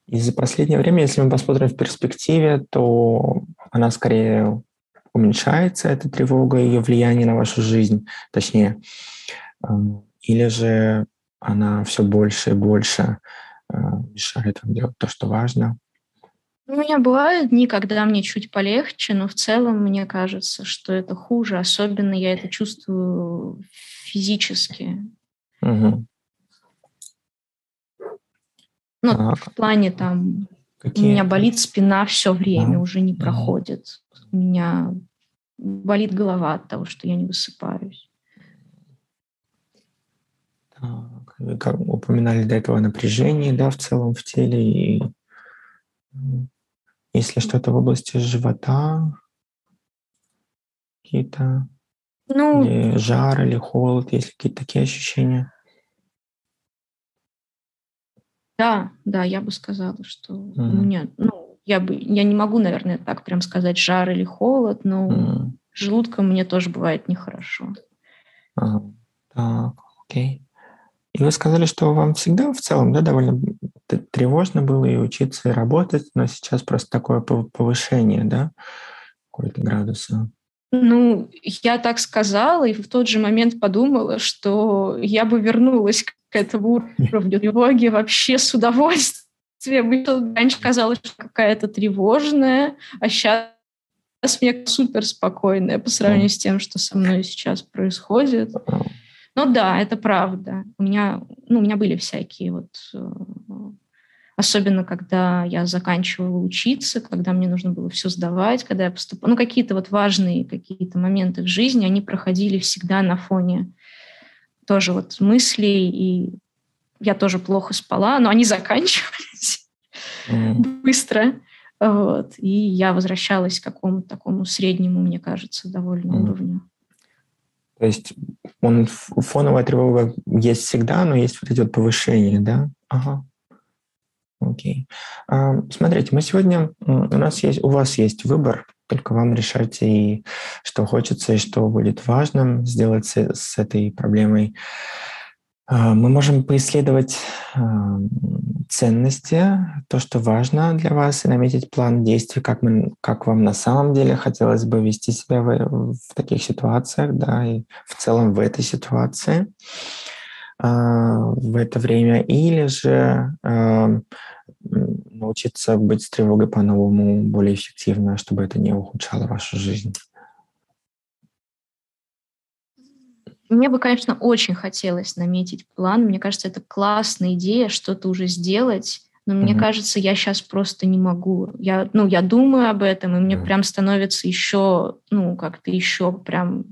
И за последнее время, если мы посмотрим в перспективе, то она скорее уменьшается, эта тревога, ее влияние на вашу жизнь, точнее. Эм, или же она все больше и больше э, мешает вам делать то, что важно. У меня бывают дни, когда мне чуть полегче, но в целом мне кажется, что это хуже. Особенно я это чувствую физически. Угу. Ну, так. в плане там Какие? у меня болит спина все время, да. уже не проходит. У меня болит голова от того, что я не высыпаюсь. Так, вы как упоминали до этого напряжение, да, в целом в теле и если что-то в области живота, какие-то ну, или жар или холод, есть какие-то такие ощущения? Да, да, я бы сказала, что mm. у меня, ну, я бы, я не могу, наверное, так прям сказать жар или холод, но mm. желудком мне тоже бывает нехорошо. А, так, окей. И вы сказали, что вам всегда в целом да, довольно тревожно было и учиться, и работать, но сейчас просто такое повышение, да, какой-то градуса. Ну, я так сказала, и в тот же момент подумала, что я бы вернулась к этому уровню тревоги вообще с удовольствием. Раньше казалось, что какая-то тревожная, а сейчас мне супер спокойная по сравнению с тем, что со мной сейчас происходит. Но да, это правда. У меня, ну, у меня были всякие вот э, особенно когда я заканчивала учиться, когда мне нужно было все сдавать, когда я поступала, ну, какие-то вот важные какие-то моменты в жизни, они проходили всегда на фоне тоже вот мыслей, и я тоже плохо спала, но они заканчивались mm. быстро, вот, и я возвращалась к какому-то такому среднему, мне кажется, довольно mm. уровню. То есть он фоновая тревога есть всегда, но есть вот эти вот повышения, да? Ага. Окей. А, смотрите, мы сегодня, у нас есть, у вас есть выбор, только вам решать и что хочется, и что будет важным сделать с, с этой проблемой. А, мы можем поисследовать а, ценности, то, что важно для вас, и наметить план действий, как, мы, как вам на самом деле хотелось бы вести себя в, в таких ситуациях, да, и в целом в этой ситуации в это время, или же научиться быть с тревогой по-новому более эффективно, чтобы это не ухудшало вашу жизнь? Мне бы, конечно, очень хотелось наметить план. Мне кажется, это классная идея, что-то уже сделать. Но mm-hmm. мне кажется, я сейчас просто не могу. Я, ну, я думаю об этом, и мне mm-hmm. прям становится еще, ну, как-то еще прям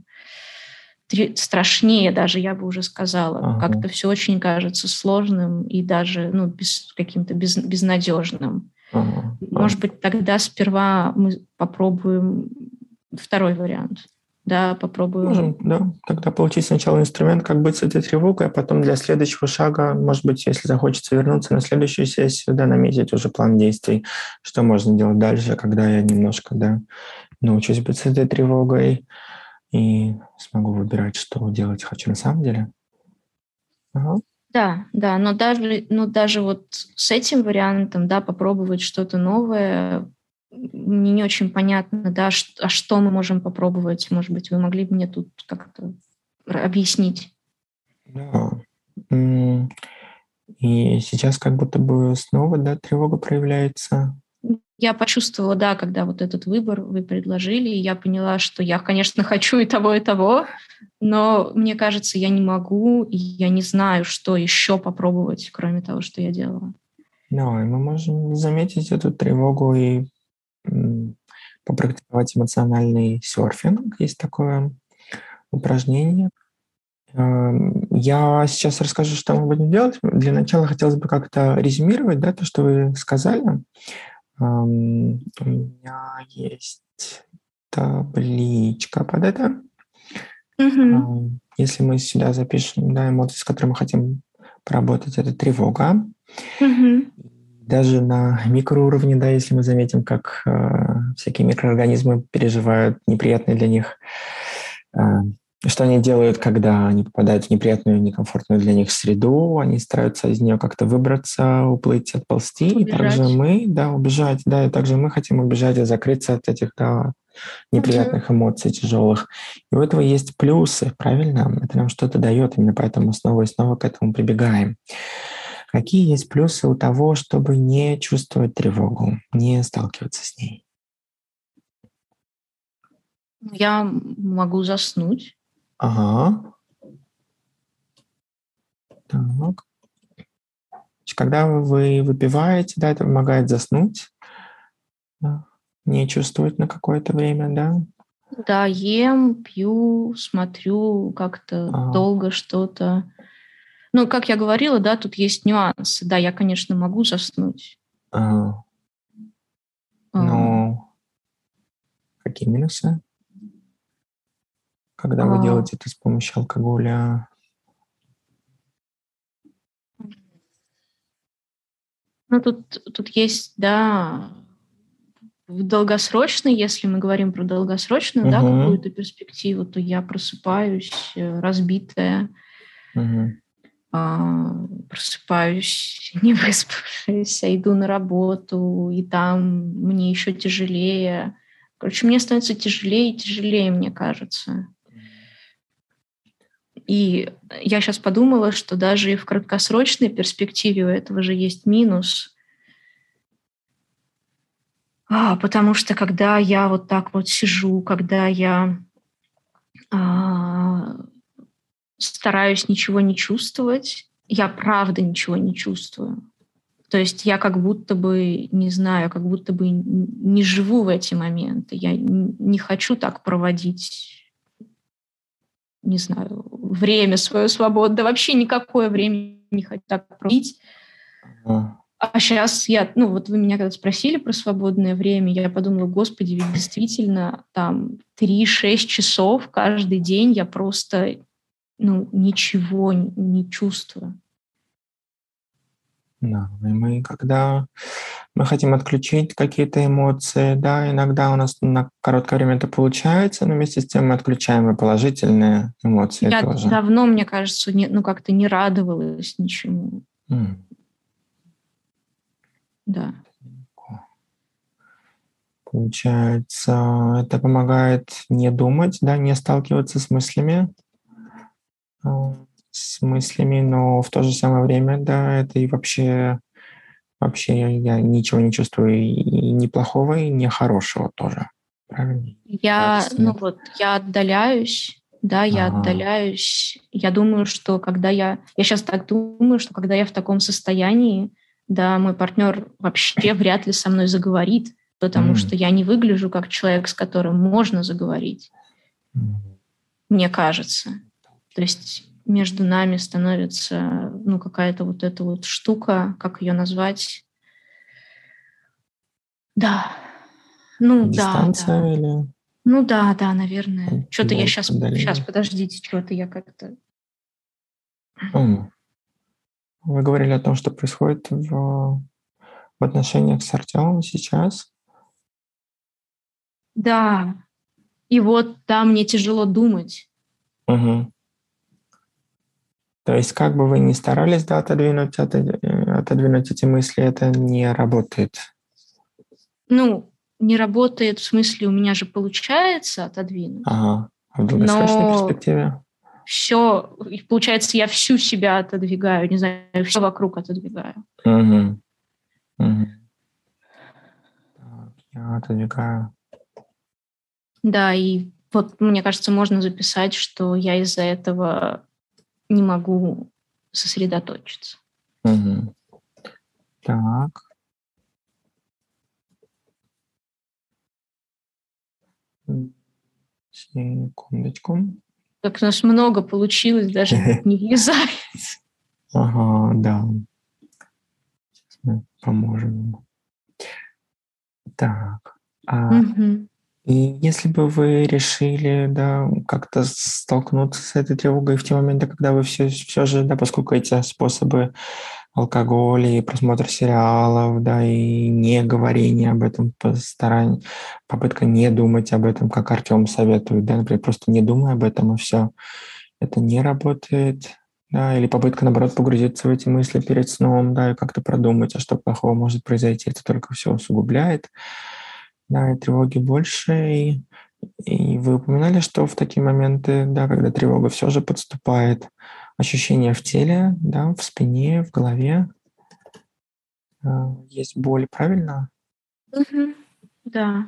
страшнее даже, я бы уже сказала. Ага. Как-то все очень кажется сложным и даже ну, без, каким-то без, безнадежным. Ага. Может быть, тогда сперва мы попробуем второй вариант. Да, попробуем. Можем, да. Тогда получить сначала инструмент, как быть с этой тревогой, а потом для следующего шага, может быть, если захочется вернуться на следующую сессию, да, наметить уже план действий, что можно делать дальше, когда я немножко, да, научусь быть с этой тревогой, и смогу выбирать, что делать хочу на самом деле. Ага. Да, да, но даже, ну, даже вот с этим вариантом, да, попробовать что-то новое, мне не очень понятно, да, что, а что мы можем попробовать, может быть, вы могли бы мне тут как-то объяснить? Да. И сейчас как будто бы снова, да, тревога проявляется. Я почувствовала, да, когда вот этот выбор вы предложили, и я поняла, что я, конечно, (laughs) хочу и того, и того, но мне кажется, я не могу, и я не знаю, что еще попробовать, кроме того, что я делала. Да, и мы можем заметить эту тревогу и попрактиковать эмоциональный серфинг. Есть такое упражнение. Эм, я сейчас расскажу, что мы будем делать. Для начала хотелось бы как-то резюмировать да, то, что вы сказали. У меня есть табличка под это. Mm-hmm. Если мы сюда запишем да, эмоции, с которыми мы хотим поработать, это тревога. Mm-hmm. Даже на микроуровне, да, если мы заметим, как э, всякие микроорганизмы переживают неприятные для них э, что они делают, когда они попадают в неприятную, некомфортную для них среду? Они стараются из нее как-то выбраться, уплыть, отползти. Убежать. И также мы, да, убежать, да, и также мы хотим убежать и закрыться от этих, да, неприятных эмоций, тяжелых. И у этого есть плюсы, правильно? Это нам что-то дает, именно поэтому снова и снова к этому прибегаем. Какие есть плюсы у того, чтобы не чувствовать тревогу, не сталкиваться с ней? Я могу заснуть Ага. Так. Когда вы выпиваете, да, это помогает заснуть, да, не чувствовать на какое-то время, да? Да, ем, пью, смотрю как-то ага. долго что-то. Ну, как я говорила, да, тут есть нюансы. Да, я, конечно, могу заснуть. Ага. Но какие минусы? когда вы а... делаете это с помощью алкоголя? Ну, тут, тут есть, да, в долгосрочной, если мы говорим про долгосрочную, угу. да, какую-то перспективу, то я просыпаюсь э, разбитая, угу. А, просыпаюсь (laughs) не выспавшаяся, иду на работу, и там мне еще тяжелее. Короче, мне становится тяжелее и тяжелее, мне кажется. И я сейчас подумала, что даже в краткосрочной перспективе у этого же есть минус. А, потому что когда я вот так вот сижу, когда я а, стараюсь ничего не чувствовать, я правда ничего не чувствую. То есть я как будто бы, не знаю, как будто бы не живу в эти моменты. Я не хочу так проводить не знаю, время свое свободное, вообще никакое время не хочу так проводить. А сейчас я, ну вот вы меня когда спросили про свободное время, я подумала, господи, ведь действительно там 3-6 часов каждый день я просто, ну, ничего не чувствую. Да, и мы, когда мы хотим отключить какие-то эмоции, да, иногда у нас на короткое время это получается, но вместе с тем мы отключаем и положительные эмоции Я тоже. давно, мне кажется, не, ну как-то не радовалась ничему. Mm. Да. Получается, это помогает не думать, да, не сталкиваться с мыслями, с мыслями, но в то же самое время, да, это и вообще, вообще я, я ничего не чувствую и ни плохого, и ни хорошего тоже. Правильно? Я, ну вот, я отдаляюсь, да, я А-а-а. отдаляюсь. Я думаю, что когда я... Я сейчас так думаю, что когда я в таком состоянии, да, мой партнер вообще вряд ли со мной заговорит, потому mm. что я не выгляжу как человек, с которым можно заговорить. Mm. Мне кажется. То есть между нами становится ну, какая-то вот эта вот штука, как ее назвать? Да. Ну, Дистанция да, да. или... Ну да, да, наверное. Что-то я сейчас, сейчас, подождите, что-то я как-то... Вы говорили о том, что происходит в, в отношениях с Артемом сейчас. Да. И вот да, мне тяжело думать. Угу. То есть как бы вы ни старались да, отодвинуть, отодвинуть эти мысли, это не работает. Ну, не работает в смысле, у меня же получается отодвинуть. Ага. А в долгосрочной но перспективе? Все, получается, я всю себя отодвигаю, не знаю, все вокруг отодвигаю. Угу. Угу. Так, я отодвигаю. Да, и вот мне кажется, можно записать, что я из-за этого не могу сосредоточиться. Угу. Так. Секундочку. Как у нас много получилось, даже не (laughs) влезает. Ага, да. Сейчас мы поможем ему. Так. А, И если бы вы решили, да, как-то столкнуться с этой тревогой в те моменты, когда вы все, все же, да, поскольку эти способы алкоголь и просмотр сериалов, да, и не говорение об этом, постарание, попытка не думать об этом, как Артем советует, да, например, просто не думай об этом, и все. Это не работает, да, или попытка, наоборот, погрузиться в эти мысли перед сном, да, и как-то продумать, а что плохого может произойти, это только все усугубляет, да, и тревоги больше, и, и вы упоминали, что в такие моменты, да, когда тревога все же подступает, ощущения в теле, да, в спине, в голове. А, есть боль, правильно? Угу, да.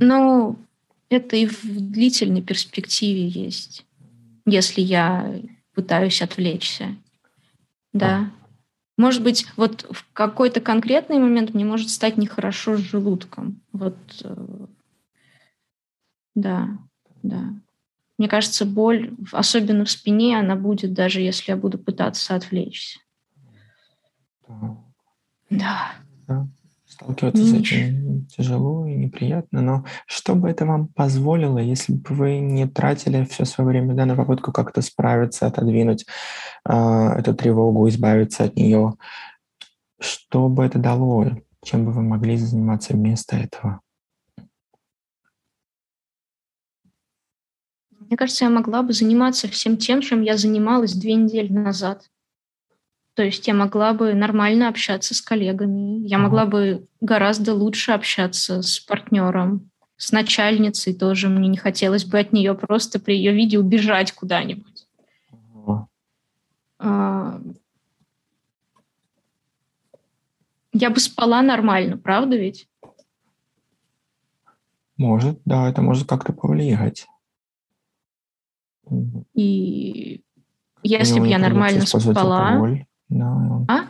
Ну, это и в длительной перспективе есть, если я пытаюсь отвлечься. Да. Может быть, вот в какой-то конкретный момент мне может стать нехорошо с желудком. Вот, э, да, да. Мне кажется, боль, особенно в спине, она будет, даже если я буду пытаться отвлечься. Да. да. Сталкиваться Меньше. с этим тяжело и неприятно, но что бы это вам позволило, если бы вы не тратили все свое время да, на попытку как-то справиться, отодвинуть э, эту тревогу, избавиться от нее? Что бы это дало? Чем бы вы могли заниматься вместо этого? Мне кажется, я могла бы заниматься всем тем, чем я занималась две недели назад. То есть я могла бы нормально общаться с коллегами, я могла бы гораздо лучше общаться с партнером, с начальницей тоже. Мне не хотелось бы от нее просто при ее виде убежать куда-нибудь. А, я бы спала нормально, правда ведь? Может, да, это может как-то повлиять. И если бы я нормально спала... Да. А?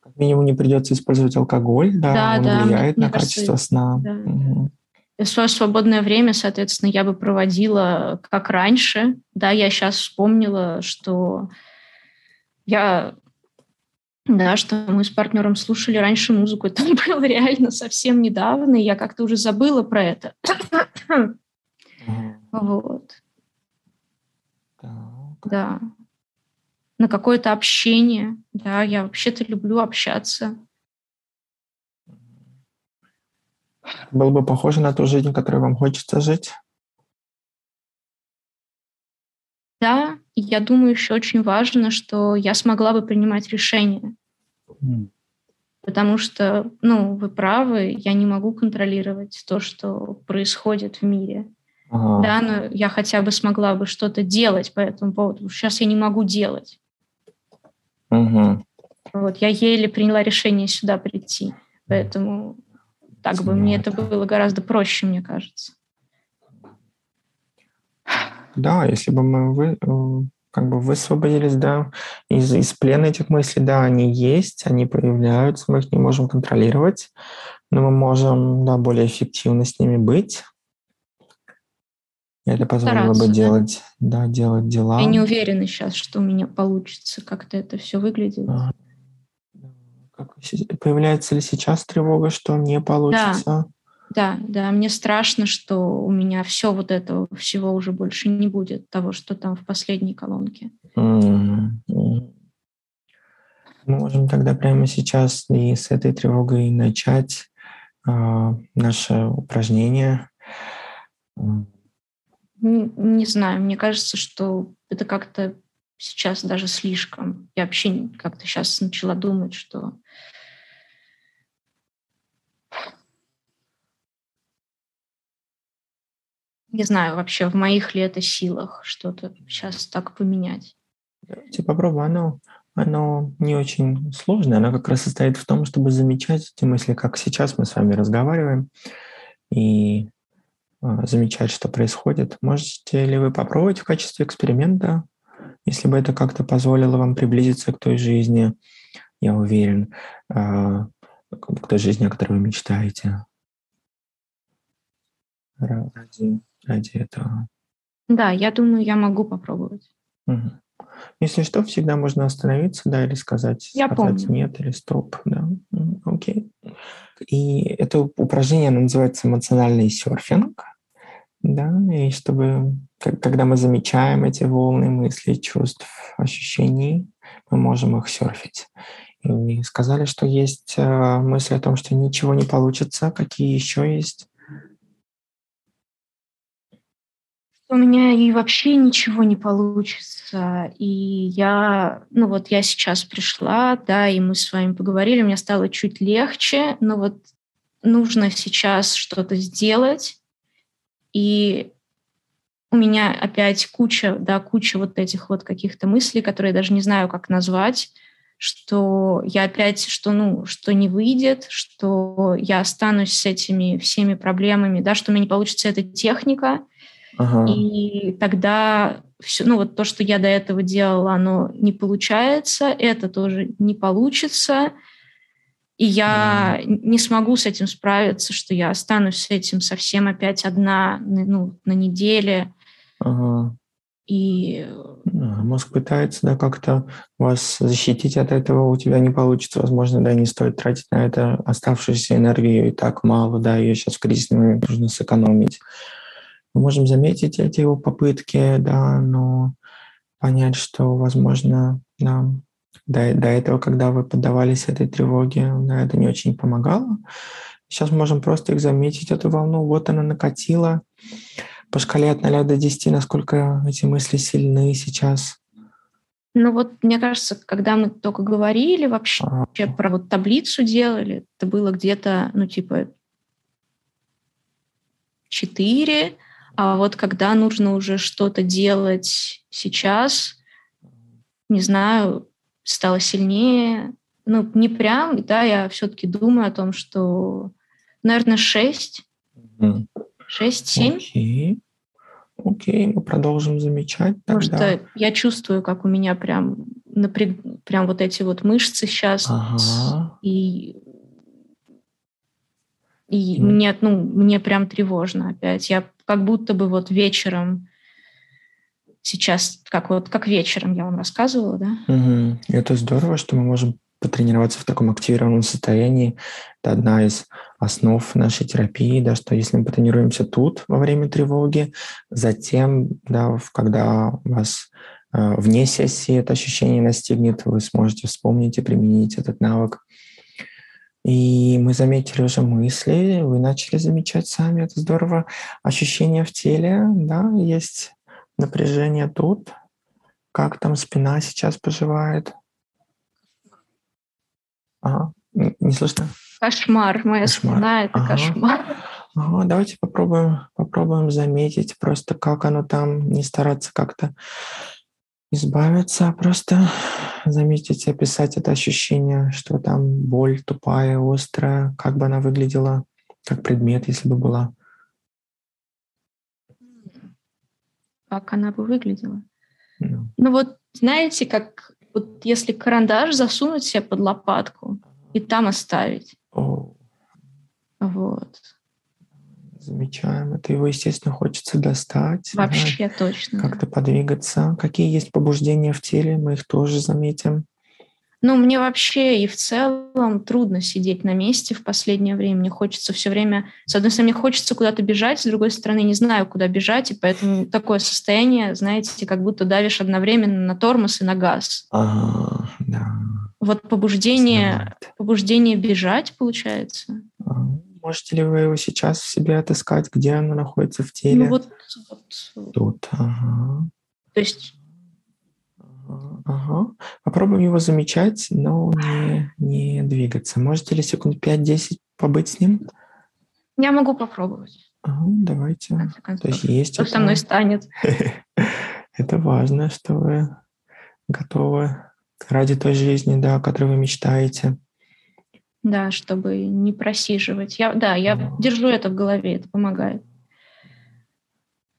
Как минимум не придется использовать алкоголь, да, да он да, влияет на кажется, качество сна. Да. Угу. Свое свободное время, соответственно, я бы проводила как раньше. Да, я сейчас вспомнила, что я да, что мы с партнером слушали раньше музыку. (laughs) Это было реально совсем недавно, и я как-то уже забыла про это. Вот. Да. На какое-то общение. Да, я вообще-то люблю общаться. Было бы похоже на ту жизнь, которой вам хочется жить? Да, я думаю, еще очень важно, что я смогла бы принимать решения. Mm. Потому что, ну, вы правы, я не могу контролировать то, что происходит в мире. Ага. Да, но я хотя бы смогла бы что-то делать по этому поводу. Сейчас я не могу делать. Угу. Вот, я еле приняла решение сюда прийти. Поэтому так бы мне это было гораздо проще, мне кажется. да, если бы мы вы, э, как бы высвободились, да, из, из плена этих мыслей, да, они есть, они появляются, мы их не можем контролировать, но мы можем, да, более эффективно с ними быть. И это позволило Стараться, бы делать, да? делать дела. Я не уверена сейчас, что у меня получится, как-то это все выглядит. А, как, появляется ли сейчас тревога, что не получится? Да. Да, да, мне страшно, что у меня все вот этого всего уже больше не будет, того, что там в последней колонке. Мы можем тогда прямо сейчас и с этой тревогой начать э, наше упражнение. Не, не знаю, мне кажется, что это как-то сейчас даже слишком. Я вообще как-то сейчас начала думать, что не знаю вообще, в моих ли это силах что-то сейчас так поменять. Давайте попробуем. Оно, оно не очень сложное. Оно как раз состоит в том, чтобы замечать эти мысли, как сейчас мы с вами разговариваем, и замечать, что происходит. Можете ли вы попробовать в качестве эксперимента, если бы это как-то позволило вам приблизиться к той жизни, я уверен, э, к той жизни, о которой вы мечтаете? Ради ради этого. Да, я думаю, я могу попробовать. Угу. Если что, всегда можно остановиться, да, или сказать, я сказать помню. нет или стоп, да. Окей. И это упражнение называется эмоциональный серфинг, да, и чтобы, когда мы замечаем эти волны мыслей, чувств, ощущений, мы можем их серфить. И сказали, что есть э, мысли о том, что ничего не получится, какие еще есть у меня и вообще ничего не получится. И я, ну вот я сейчас пришла, да, и мы с вами поговорили, мне стало чуть легче, но вот нужно сейчас что-то сделать, и у меня опять куча, да, куча вот этих вот каких-то мыслей, которые я даже не знаю, как назвать, что я опять, что, ну, что не выйдет, что я останусь с этими всеми проблемами, да, что у меня не получится эта техника, Ага. И тогда все, ну вот то, что я до этого делала, оно не получается, это тоже не получится, и я ага. не смогу с этим справиться, что я останусь с этим совсем опять одна, ну, на неделе. Ага. И мозг пытается да, как-то вас защитить от этого, у тебя не получится, возможно, да, не стоит тратить на это оставшуюся энергию, и так мало, да, ее сейчас в кризисный момент нужно сэкономить. Мы можем заметить эти его попытки, да, но понять, что, возможно, да, до, до этого, когда вы поддавались этой тревоге, да, это не очень помогало. Сейчас можем просто их заметить, эту волну. Вот она накатила. По шкале от 0 до 10, насколько эти мысли сильны сейчас? Ну вот, мне кажется, когда мы только говорили вообще а. про вот таблицу делали, это было где-то, ну, типа 4, а вот когда нужно уже что-то делать сейчас, не знаю, стало сильнее. Ну, не прям, да, я все-таки думаю о том, что, наверное, 6, 6-7. Окей. Окей, мы продолжим замечать. Потому что я чувствую, как у меня прям напряг... прям вот эти вот мышцы сейчас. Ага. И и mm. мне, ну, мне прям тревожно опять. Я как будто бы вот вечером сейчас, как вот как вечером я вам рассказывала, да? Угу. Это здорово, что мы можем потренироваться в таком активированном состоянии. Это одна из основ нашей терапии, да, что если мы потренируемся тут во время тревоги, затем, да, когда вас э, вне сессии это ощущение настигнет, вы сможете вспомнить и применить этот навык и мы заметили уже мысли, вы начали замечать сами, это здорово. Ощущения в теле, да, есть напряжение тут. Как там спина сейчас поживает? Ага, не слышно? Кошмар, моя кошмар. спина — это ага. кошмар. Ага, давайте попробуем, попробуем заметить просто, как оно там, не стараться как-то избавиться, а просто заметить, описать это ощущение, что там боль тупая, острая, как бы она выглядела, как предмет, если бы была. как она бы выглядела. No. Ну вот, знаете, как вот если карандаш засунуть себе под лопатку и там оставить. Oh. Вот. Замечаем. Это его, естественно, хочется достать. Вообще да, точно. Как-то подвигаться. Какие есть побуждения в теле, мы их тоже заметим. Ну, мне вообще и в целом трудно сидеть на месте в последнее время. Мне хочется все время... С одной стороны, мне хочется куда-то бежать, с другой стороны, не знаю, куда бежать, и поэтому такое состояние, знаете, как будто давишь одновременно на тормоз и на газ. А, да. Вот побуждение, побуждение бежать, получается. А, можете ли вы его сейчас в себе отыскать, где оно находится в теле? Ну вот, вот. Тут, ага. То есть Ага. Попробуем его замечать, но не, не двигаться. Можете ли секунд 5-10 побыть с ним? Я могу попробовать. Ага, давайте. То есть есть Что это... со мной станет? (laughs) это важно, что вы готовы ради той жизни, да, о которой вы мечтаете. Да, чтобы не просиживать. Я, да, я а. держу это в голове, это помогает.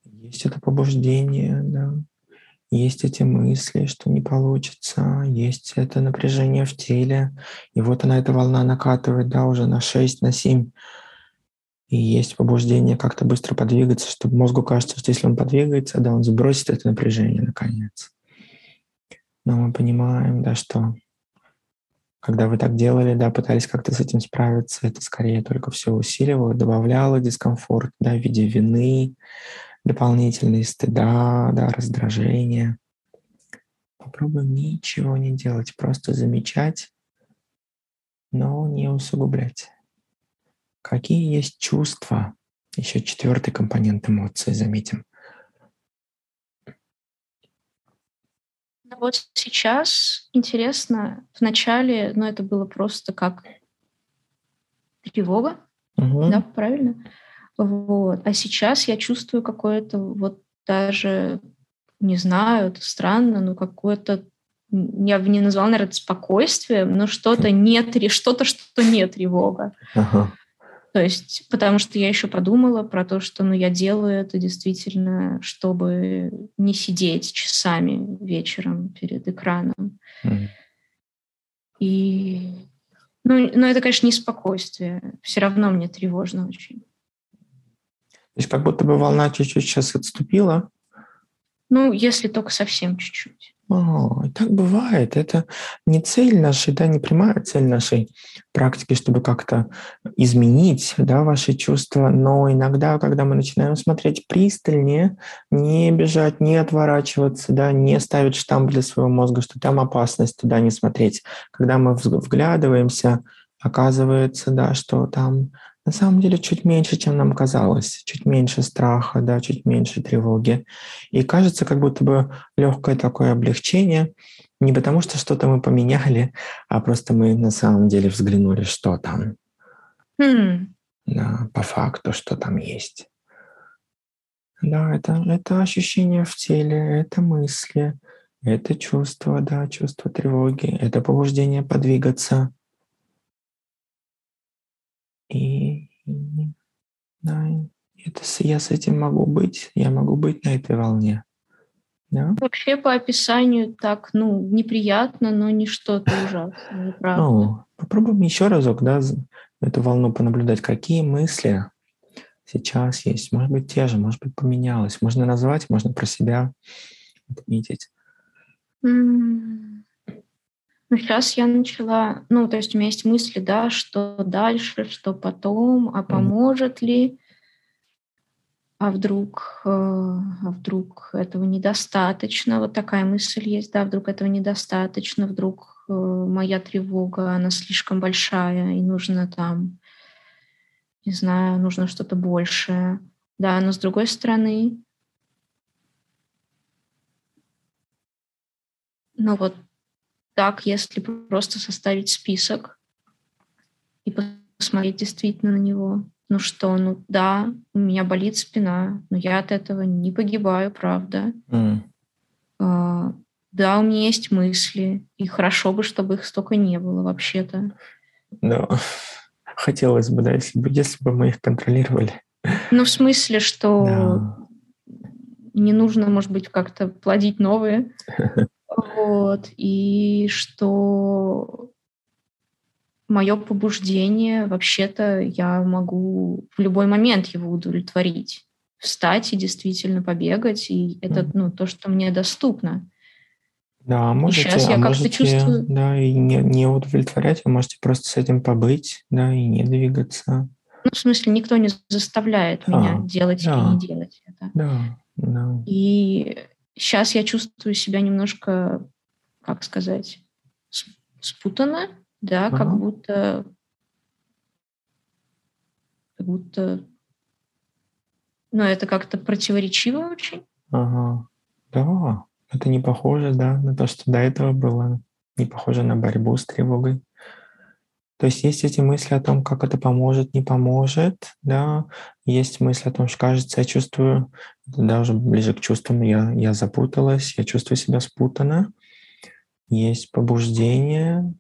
Есть это побуждение, да есть эти мысли, что не получится, есть это напряжение в теле, и вот она, эта волна накатывает, да, уже на 6, на 7, и есть побуждение как-то быстро подвигаться, чтобы мозгу кажется, что если он подвигается, да, он сбросит это напряжение наконец. Но мы понимаем, да, что когда вы так делали, да, пытались как-то с этим справиться, это скорее только все усиливало, добавляло дискомфорт, да, в виде вины, дополнительные стыда, да, раздражения. Попробуем ничего не делать, просто замечать, но не усугублять. Какие есть чувства? Еще четвертый компонент эмоций заметим. Вот сейчас интересно, в начале, ну это было просто как тревога, угу. да, правильно? Вот. А сейчас я чувствую какое-то вот даже, не знаю, это странно, но какое-то я бы не назвала, наверное, спокойствием, но что-то нет, что-то, что не тревога. Ага. То есть, потому что я еще подумала про то, что ну, я делаю это действительно, чтобы не сидеть часами вечером перед экраном. Mm. И, ну, но это, конечно, не спокойствие. Все равно мне тревожно очень. То есть как будто бы волна чуть-чуть сейчас отступила. Ну, если только совсем чуть-чуть. О, так бывает. Это не цель нашей, да, не прямая цель нашей практики, чтобы как-то изменить да, ваши чувства, но иногда, когда мы начинаем смотреть пристальнее, не бежать, не отворачиваться, да, не ставить штамп для своего мозга, что там опасность, туда не смотреть. Когда мы вглядываемся, оказывается, да, что там на самом деле чуть меньше, чем нам казалось, чуть меньше страха, да, чуть меньше тревоги. И кажется, как будто бы легкое такое облегчение, не потому что что-то мы поменяли, а просто мы на самом деле взглянули, что там. Mm. Да, по факту, что там есть. Да, это, это ощущение в теле, это мысли, это чувство, да, чувство тревоги, это побуждение подвигаться, и, и да, это, я с этим могу быть, я могу быть на этой волне. Да? Вообще по описанию так, ну, неприятно, но не что-то (laughs) ужасное, правда. Ну, попробуем еще разок, да, эту волну понаблюдать. Какие мысли сейчас есть? Может быть, те же, может быть, поменялось. Можно назвать, можно про себя отметить. Mm. Ну, сейчас я начала, ну, то есть у меня есть мысли, да, что дальше, что потом, а поможет ли, а вдруг, э, а вдруг этого недостаточно, вот такая мысль есть, да, вдруг этого недостаточно, вдруг э, моя тревога, она слишком большая, и нужно там, не знаю, нужно что-то большее, да, но с другой стороны, ну вот так, если просто составить список и посмотреть действительно на него. Ну что, ну да, у меня болит спина, но я от этого не погибаю, правда. Mm. А, да, у меня есть мысли, и хорошо бы, чтобы их столько не было вообще-то. Да, (laughs) хотелось бы, да, если бы, если бы мы их контролировали. Ну, в смысле, что да. не нужно, может быть, как-то плодить новые. (laughs) Вот. И что мое побуждение, вообще-то я могу в любой момент его удовлетворить. Встать и действительно побегать, и это ну, то, что мне доступно. Да, можете, и сейчас я а как-то чувствую... Да, и не, не удовлетворять, вы можете просто с этим побыть, да, и не двигаться. Ну, в смысле, никто не заставляет да, меня делать да, или не делать это. Да, да. И сейчас я чувствую себя немножко, как сказать, спутанно, да, ага. как будто, как будто, ну, это как-то противоречиво очень. Ага, да, это не похоже, да, на то, что до этого было, не похоже на борьбу с тревогой. То есть есть эти мысли о том, как это поможет, не поможет, да, есть мысли о том, что, кажется, я чувствую, даже ближе к чувствам, я, я запуталась, я чувствую себя спутанно, есть побуждение,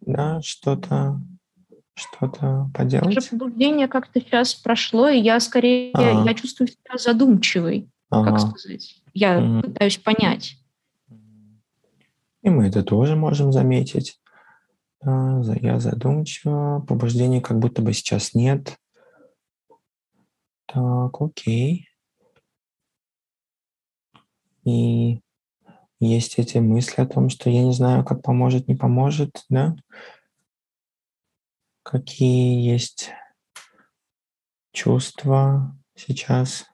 да, что-то что-то поделать. Даже побуждение как-то сейчас прошло, и я скорее, а. я чувствую себя задумчивой, ага. как сказать. Я mm. пытаюсь понять. И мы это тоже можем заметить. Я задумчиво, побуждения как будто бы сейчас нет. Так, окей. И есть эти мысли о том, что я не знаю, как поможет, не поможет, да? Какие есть чувства сейчас?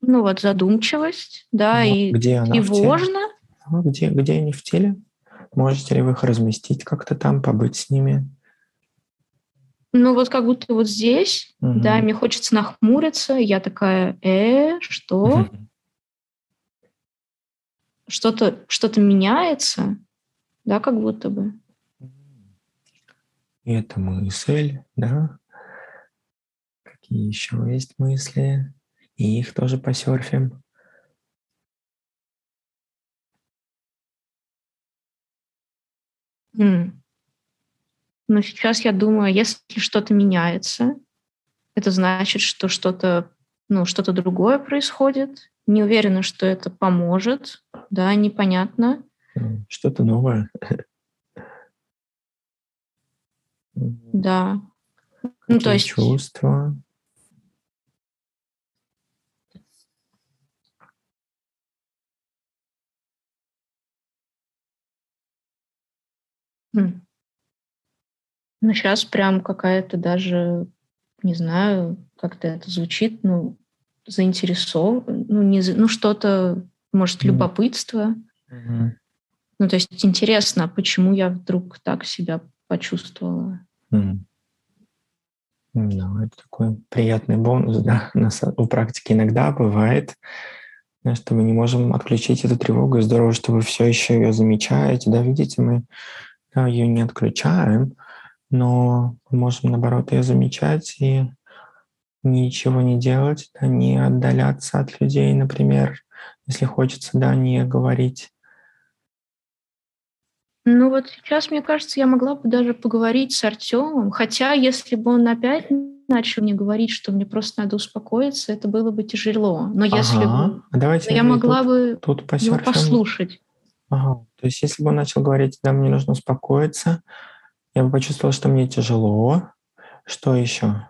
Ну вот задумчивость, да, вот, и где она тревожно. Где, где они в теле? Можете ли вы их разместить как-то там, побыть с ними? Ну вот как будто вот здесь, угу. да, мне хочется нахмуриться, я такая, э, что? Что-то что меняется, да, как будто бы. Это мысль, да. Какие еще есть мысли? И их тоже посерфим. Но сейчас я думаю, если что-то меняется, это значит, что что-то ну, что-то другое происходит. Не уверена, что это поможет. Да, непонятно. Что-то новое. Да. Ну, то есть... Чувства. Ну, сейчас прям какая-то даже, не знаю, как-то это звучит, ну, заинтересован, ну, не, ну что-то, может, любопытство. Mm-hmm. Ну, то есть интересно, почему я вдруг так себя почувствовала. Mm. Ну, это такой приятный бонус, да, (laughs) на, у практики иногда бывает, что мы не можем отключить эту тревогу, и здорово, что вы все еще ее замечаете, да, видите, мы ее не отключаем, но можем, наоборот, ее замечать и ничего не делать, да, не отдаляться от людей, например, если хочется, да, не говорить. Ну вот сейчас, мне кажется, я могла бы даже поговорить с Артемом, хотя если бы он опять начал мне говорить, что мне просто надо успокоиться, это было бы тяжело. Но если ага. бы а Давайте я могла тут, бы тут его послушать. Ага. То есть если бы он начал говорить, да, мне нужно успокоиться, я бы почувствовала, что мне тяжело. Что еще?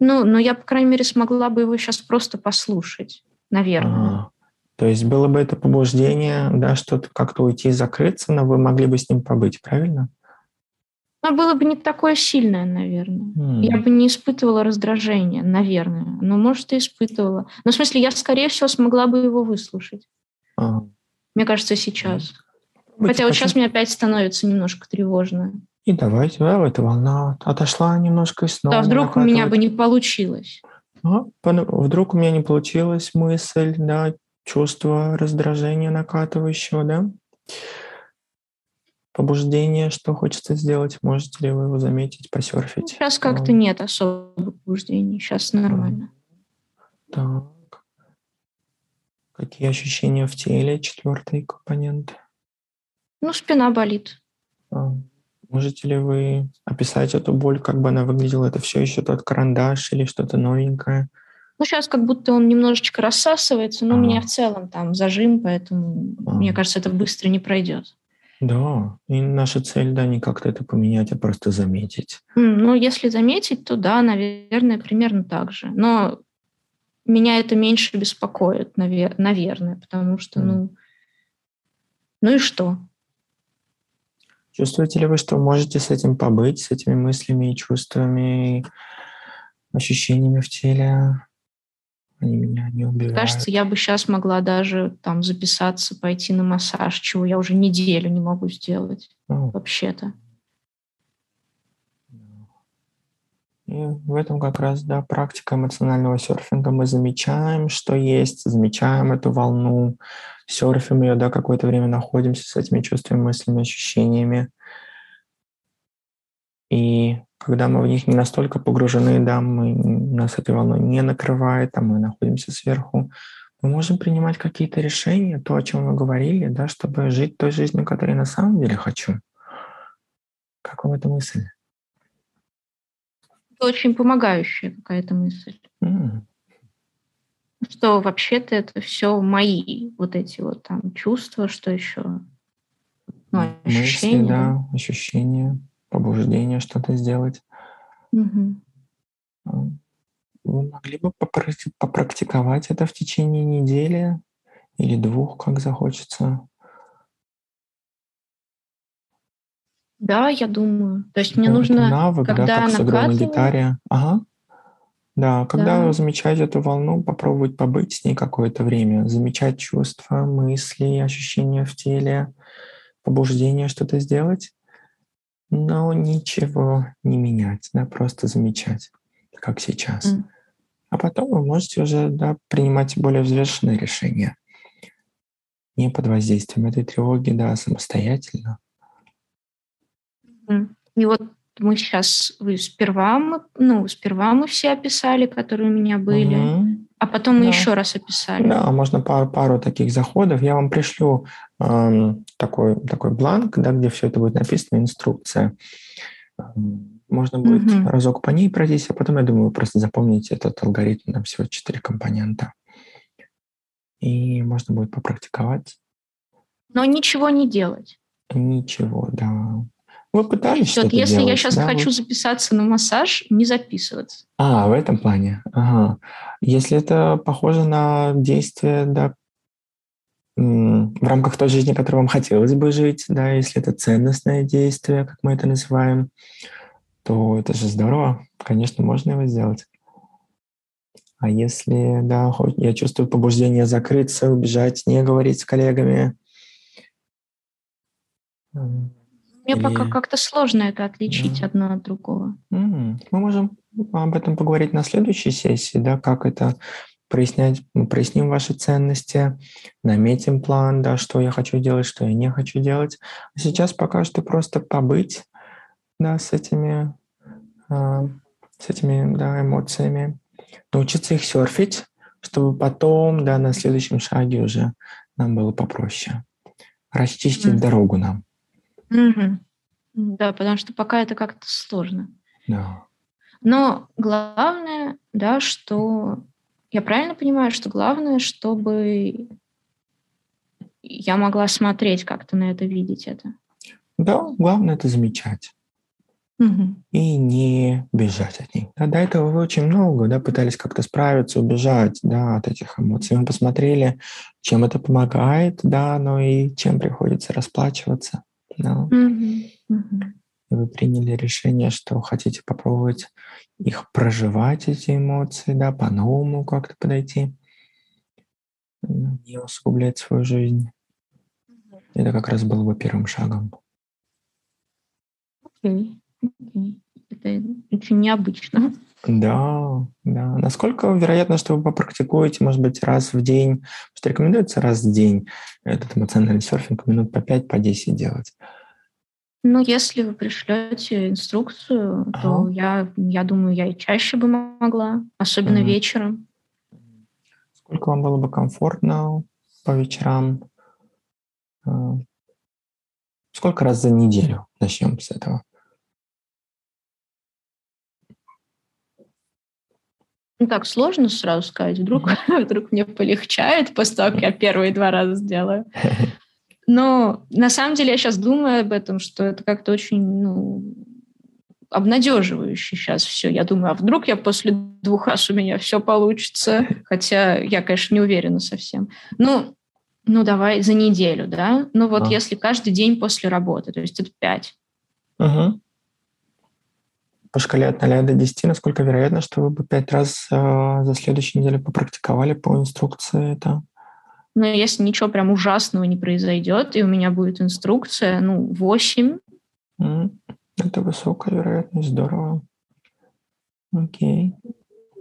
Ну, но я, по крайней мере, смогла бы его сейчас просто послушать, наверное. А, то есть было бы это побуждение, да, что-то как-то уйти и закрыться, но вы могли бы с ним побыть, правильно? Но было бы не такое сильное, наверное. Mm. Я бы не испытывала раздражения, наверное. Но, может, и испытывала. Но, в смысле, я, скорее всего, смогла бы его выслушать. А. Мне кажется, сейчас. Быть Хотя вот сейчас мне опять становится немножко тревожно. И давайте, да, эта волна отошла немножко и снова. Да, вдруг у меня бы не получилось. А, вдруг у меня не получилась мысль, да, чувство раздражения накатывающего, да? Побуждение, что хочется сделать, можете ли вы его заметить, посерфить? Сейчас как-то ну. нет особых побуждений, сейчас нормально. Так. Какие ощущения в теле? Четвертый компонент. Ну, спина болит. А, можете ли вы описать эту боль, как бы она выглядела? Это все еще тот карандаш или что-то новенькое? Ну, сейчас как будто он немножечко рассасывается, но а. у меня в целом там зажим, поэтому, а. мне кажется, это быстро не пройдет. Да, и наша цель, да, не как-то это поменять, а просто заметить. Ну, если заметить, то да, наверное, примерно так же. Но меня это меньше беспокоит, наверное, потому что, ну, ну и что? Чувствуете ли вы, что можете с этим побыть, с этими мыслями и чувствами, ощущениями в теле? Они меня не убивают. Кажется, я бы сейчас могла даже там записаться, пойти на массаж, чего я уже неделю не могу сделать. О. Вообще-то. И в этом как раз, да, практика эмоционального серфинга. Мы замечаем, что есть, замечаем эту волну, серфим ее, да, какое-то время находимся с этими чувствами, мыслями, ощущениями. И когда мы в них не настолько погружены, да, мы, нас этой волной не накрывает, а мы находимся сверху, мы можем принимать какие-то решения, то, о чем мы говорили, да, чтобы жить той жизнью, которой я на самом деле хочу. Как вам эта мысль? Это очень помогающая какая-то мысль. Mm. Что вообще-то это все мои вот эти вот там чувства, что еще? Ну, ощущения. Мысли, да, ощущения побуждение что-то сделать. Угу. Вы могли бы попрактиковать это в течение недели или двух, как захочется? Да, я думаю. То есть мне ну, нужно, навык, когда да, как сыграл на гитаре. Ага. Да, когда да. замечать эту волну, попробовать побыть с ней какое-то время, замечать чувства, мысли, ощущения в теле, побуждение что-то сделать но ничего не менять, да, просто замечать, как сейчас. Mm. А потом вы можете уже да, принимать более взвешенные решения, не под воздействием этой тревоги, да, самостоятельно. И вот мы сейчас, вы сперва мы, ну, сперва мы все описали, которые у меня были. Mm-hmm. А потом мы да. еще раз описали. Да, можно пару, пару таких заходов. Я вам пришлю э, такой, такой бланк, да, где все это будет написано, инструкция. Можно будет угу. разок по ней пройтись, а потом, я думаю, вы просто запомните этот алгоритм, там всего четыре компонента. И можно будет попрактиковать. Но ничего не делать. Ничего, да. Вы пытались что-то Если делать, я сейчас да? хочу записаться на массаж, не записываться. А, в этом плане. Ага. Если это похоже на действие, да, в рамках той жизни, которой вам хотелось бы жить, да, если это ценностное действие, как мы это называем, то это же здорово. Конечно, можно его сделать. А если, да, я чувствую побуждение закрыться, убежать, не говорить с коллегами, мне Или... пока как-то сложно это отличить да. одно от другого. Мы можем об этом поговорить на следующей сессии, да, как это прояснять, мы проясним ваши ценности, наметим план, да, что я хочу делать, что я не хочу делать. А сейчас пока что просто побыть, да, с этими, э, с этими, да, эмоциями, научиться их серфить, чтобы потом, да, на следующем шаге уже нам было попроще. Расчистить mm. дорогу нам. Угу. Да, потому что пока это как-то сложно. Да. Но главное, да, что я правильно понимаю, что главное, чтобы я могла смотреть как-то на это, видеть это. Да, главное это замечать. Угу. И не бежать от них. Да, до этого вы очень много да, пытались как-то справиться, убежать да, от этих эмоций. Мы посмотрели, чем это помогает, да, но и чем приходится расплачиваться. Да. Mm-hmm. Mm-hmm. Вы приняли решение, что хотите попробовать их проживать, эти эмоции, да, по-новому как-то подойти, не усугублять свою жизнь. Это как раз было бы первым шагом. Окей. Okay. Okay. Это очень необычно. Да, да. Насколько вероятно, что вы попрактикуете, может быть, раз в день? Что рекомендуется раз в день этот эмоциональный серфинг минут по 5, по 10 делать? Ну, если вы пришлете инструкцию, ага. то я, я думаю, я и чаще бы могла, особенно ага. вечером. Сколько вам было бы комфортно по вечерам? А, сколько раз за неделю? Начнем с этого. Ну так сложно сразу сказать. Вдруг, (laughs) вдруг мне полегчает после того, как я первые два раза сделаю. (laughs) Но на самом деле я сейчас думаю об этом, что это как-то очень ну, обнадеживающе сейчас все. Я думаю, а вдруг я после двух раз у меня все получится? (laughs) Хотя я, конечно, не уверена совсем. Ну, ну давай за неделю, да? Ну вот а. если каждый день после работы, то есть это пять. Угу. По шкале от 0 до 10, насколько вероятно, что вы бы пять раз э, за следующую неделю попрактиковали по инструкции это? Но если ничего прям ужасного не произойдет, и у меня будет инструкция, ну, 8. Это высокая вероятность, здорово. Окей.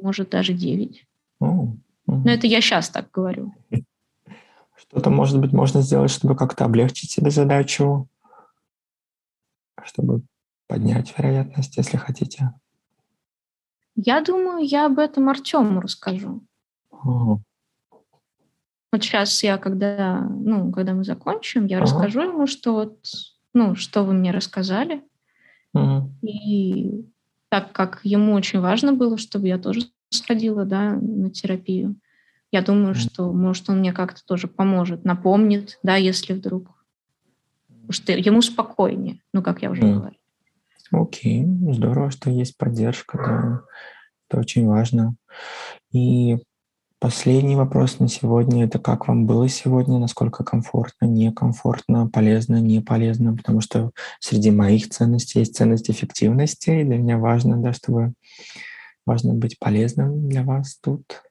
Может, даже 9. О, угу. Но это я сейчас так говорю. (laughs) Что-то, может быть, можно сделать, чтобы как-то облегчить себе задачу, чтобы поднять вероятность, если хотите. Я думаю, я об этом Артему расскажу. О. Вот сейчас я, когда, ну, когда мы закончим, я ага. расскажу ему, что вот, ну, что вы мне рассказали. Ага. И так как ему очень важно было, чтобы я тоже сходила, да, на терапию, я думаю, что, может, он мне как-то тоже поможет, напомнит, да, если вдруг. Потому что ему спокойнее, ну, как я уже mm. говорила. Окей, здорово, что есть поддержка, да. Это очень важно. И последний вопрос на сегодня – это как вам было сегодня, насколько комфортно, некомфортно, полезно, не полезно, потому что среди моих ценностей есть ценность эффективности, и для меня важно, да, чтобы важно быть полезным для вас тут.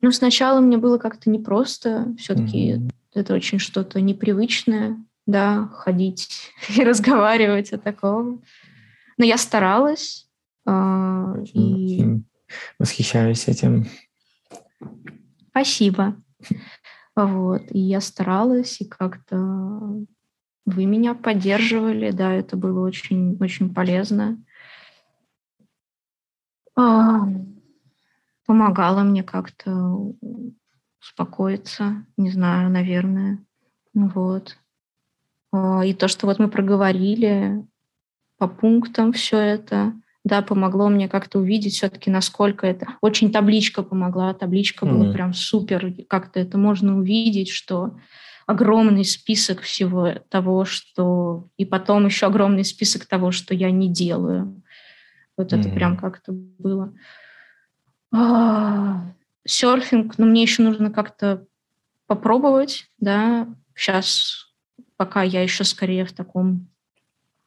Ну, сначала мне было как-то непросто. Все-таки mm-hmm. это очень что-то непривычное, да, ходить (laughs) и разговаривать о таком. Но я старалась. Э, и... Восхищаюсь этим. Спасибо. Вот. И я старалась, и как-то вы меня поддерживали, да, это было очень, очень полезно помогала мне как-то успокоиться, не знаю, наверное. Вот. А, и то, что вот мы проговорили по пунктам все это, да, помогло мне как-то увидеть все-таки, насколько это... Очень табличка помогла, табличка mm-hmm. была прям супер, как-то это можно увидеть, что огромный список всего того, что... И потом еще огромный список того, что я не делаю. Вот mm-hmm. это прям как-то было. А, серфинг, но мне еще нужно как-то попробовать, да, сейчас, пока я еще скорее в таком,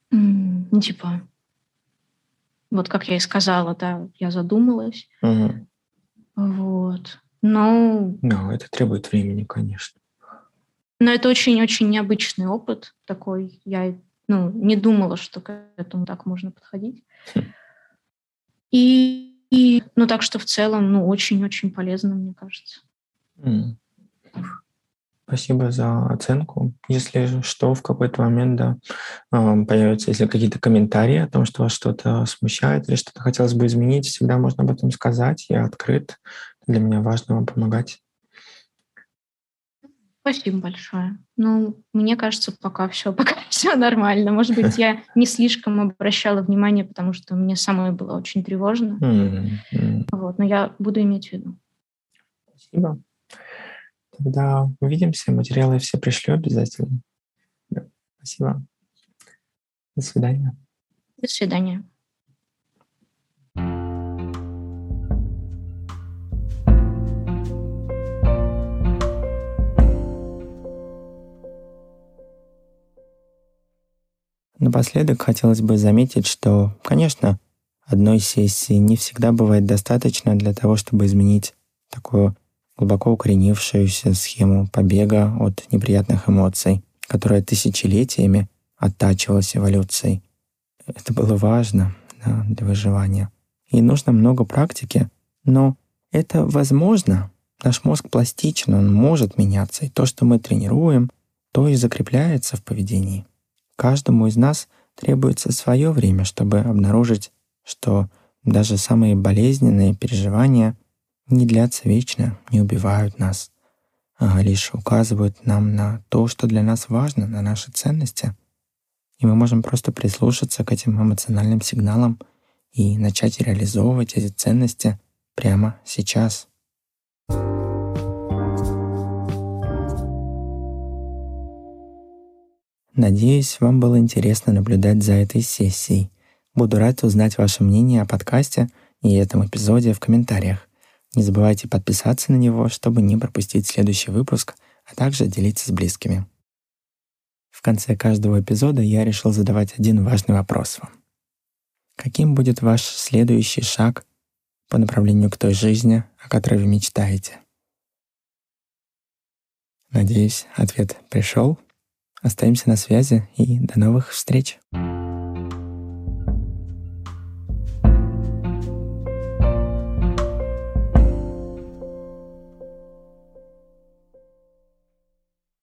ну, типа, вот как я и сказала, да, я задумалась. Угу. Вот. Но... Да, это требует времени, конечно. Но это очень-очень необычный опыт такой. Я ну, не думала, что к этому так можно подходить. Хм. И и, ну, так что в целом, ну, очень-очень полезно, мне кажется. Mm. Спасибо за оценку. Если что, в какой-то момент да, появятся, если какие-то комментарии о том, что вас что-то смущает или что-то хотелось бы изменить, всегда можно об этом сказать. Я открыт. Для меня важно вам помогать. Спасибо большое. Ну, мне кажется, пока все, (laughs) пока все нормально. Может быть, я не слишком обращала внимание, потому что мне самой было очень тревожно. Mm-hmm. Вот, но я буду иметь в виду. Спасибо. Тогда увидимся, материалы все пришлю обязательно. Спасибо. До свидания. До свидания. Напоследок хотелось бы заметить, что, конечно, одной сессии не всегда бывает достаточно для того, чтобы изменить такую глубоко укоренившуюся схему побега от неприятных эмоций, которая тысячелетиями оттачивалась эволюцией. Это было важно да, для выживания. И нужно много практики, но это возможно. Наш мозг пластичен, он может меняться, и то, что мы тренируем, то и закрепляется в поведении. Каждому из нас требуется свое время, чтобы обнаружить, что даже самые болезненные переживания не длятся вечно, не убивают нас, а лишь указывают нам на то, что для нас важно, на наши ценности. И мы можем просто прислушаться к этим эмоциональным сигналам и начать реализовывать эти ценности прямо сейчас. Надеюсь, вам было интересно наблюдать за этой сессией. Буду рад узнать ваше мнение о подкасте и этом эпизоде в комментариях. Не забывайте подписаться на него, чтобы не пропустить следующий выпуск, а также делиться с близкими. В конце каждого эпизода я решил задавать один важный вопрос вам. Каким будет ваш следующий шаг по направлению к той жизни, о которой вы мечтаете? Надеюсь, ответ пришел. Остаемся на связи и до новых встреч.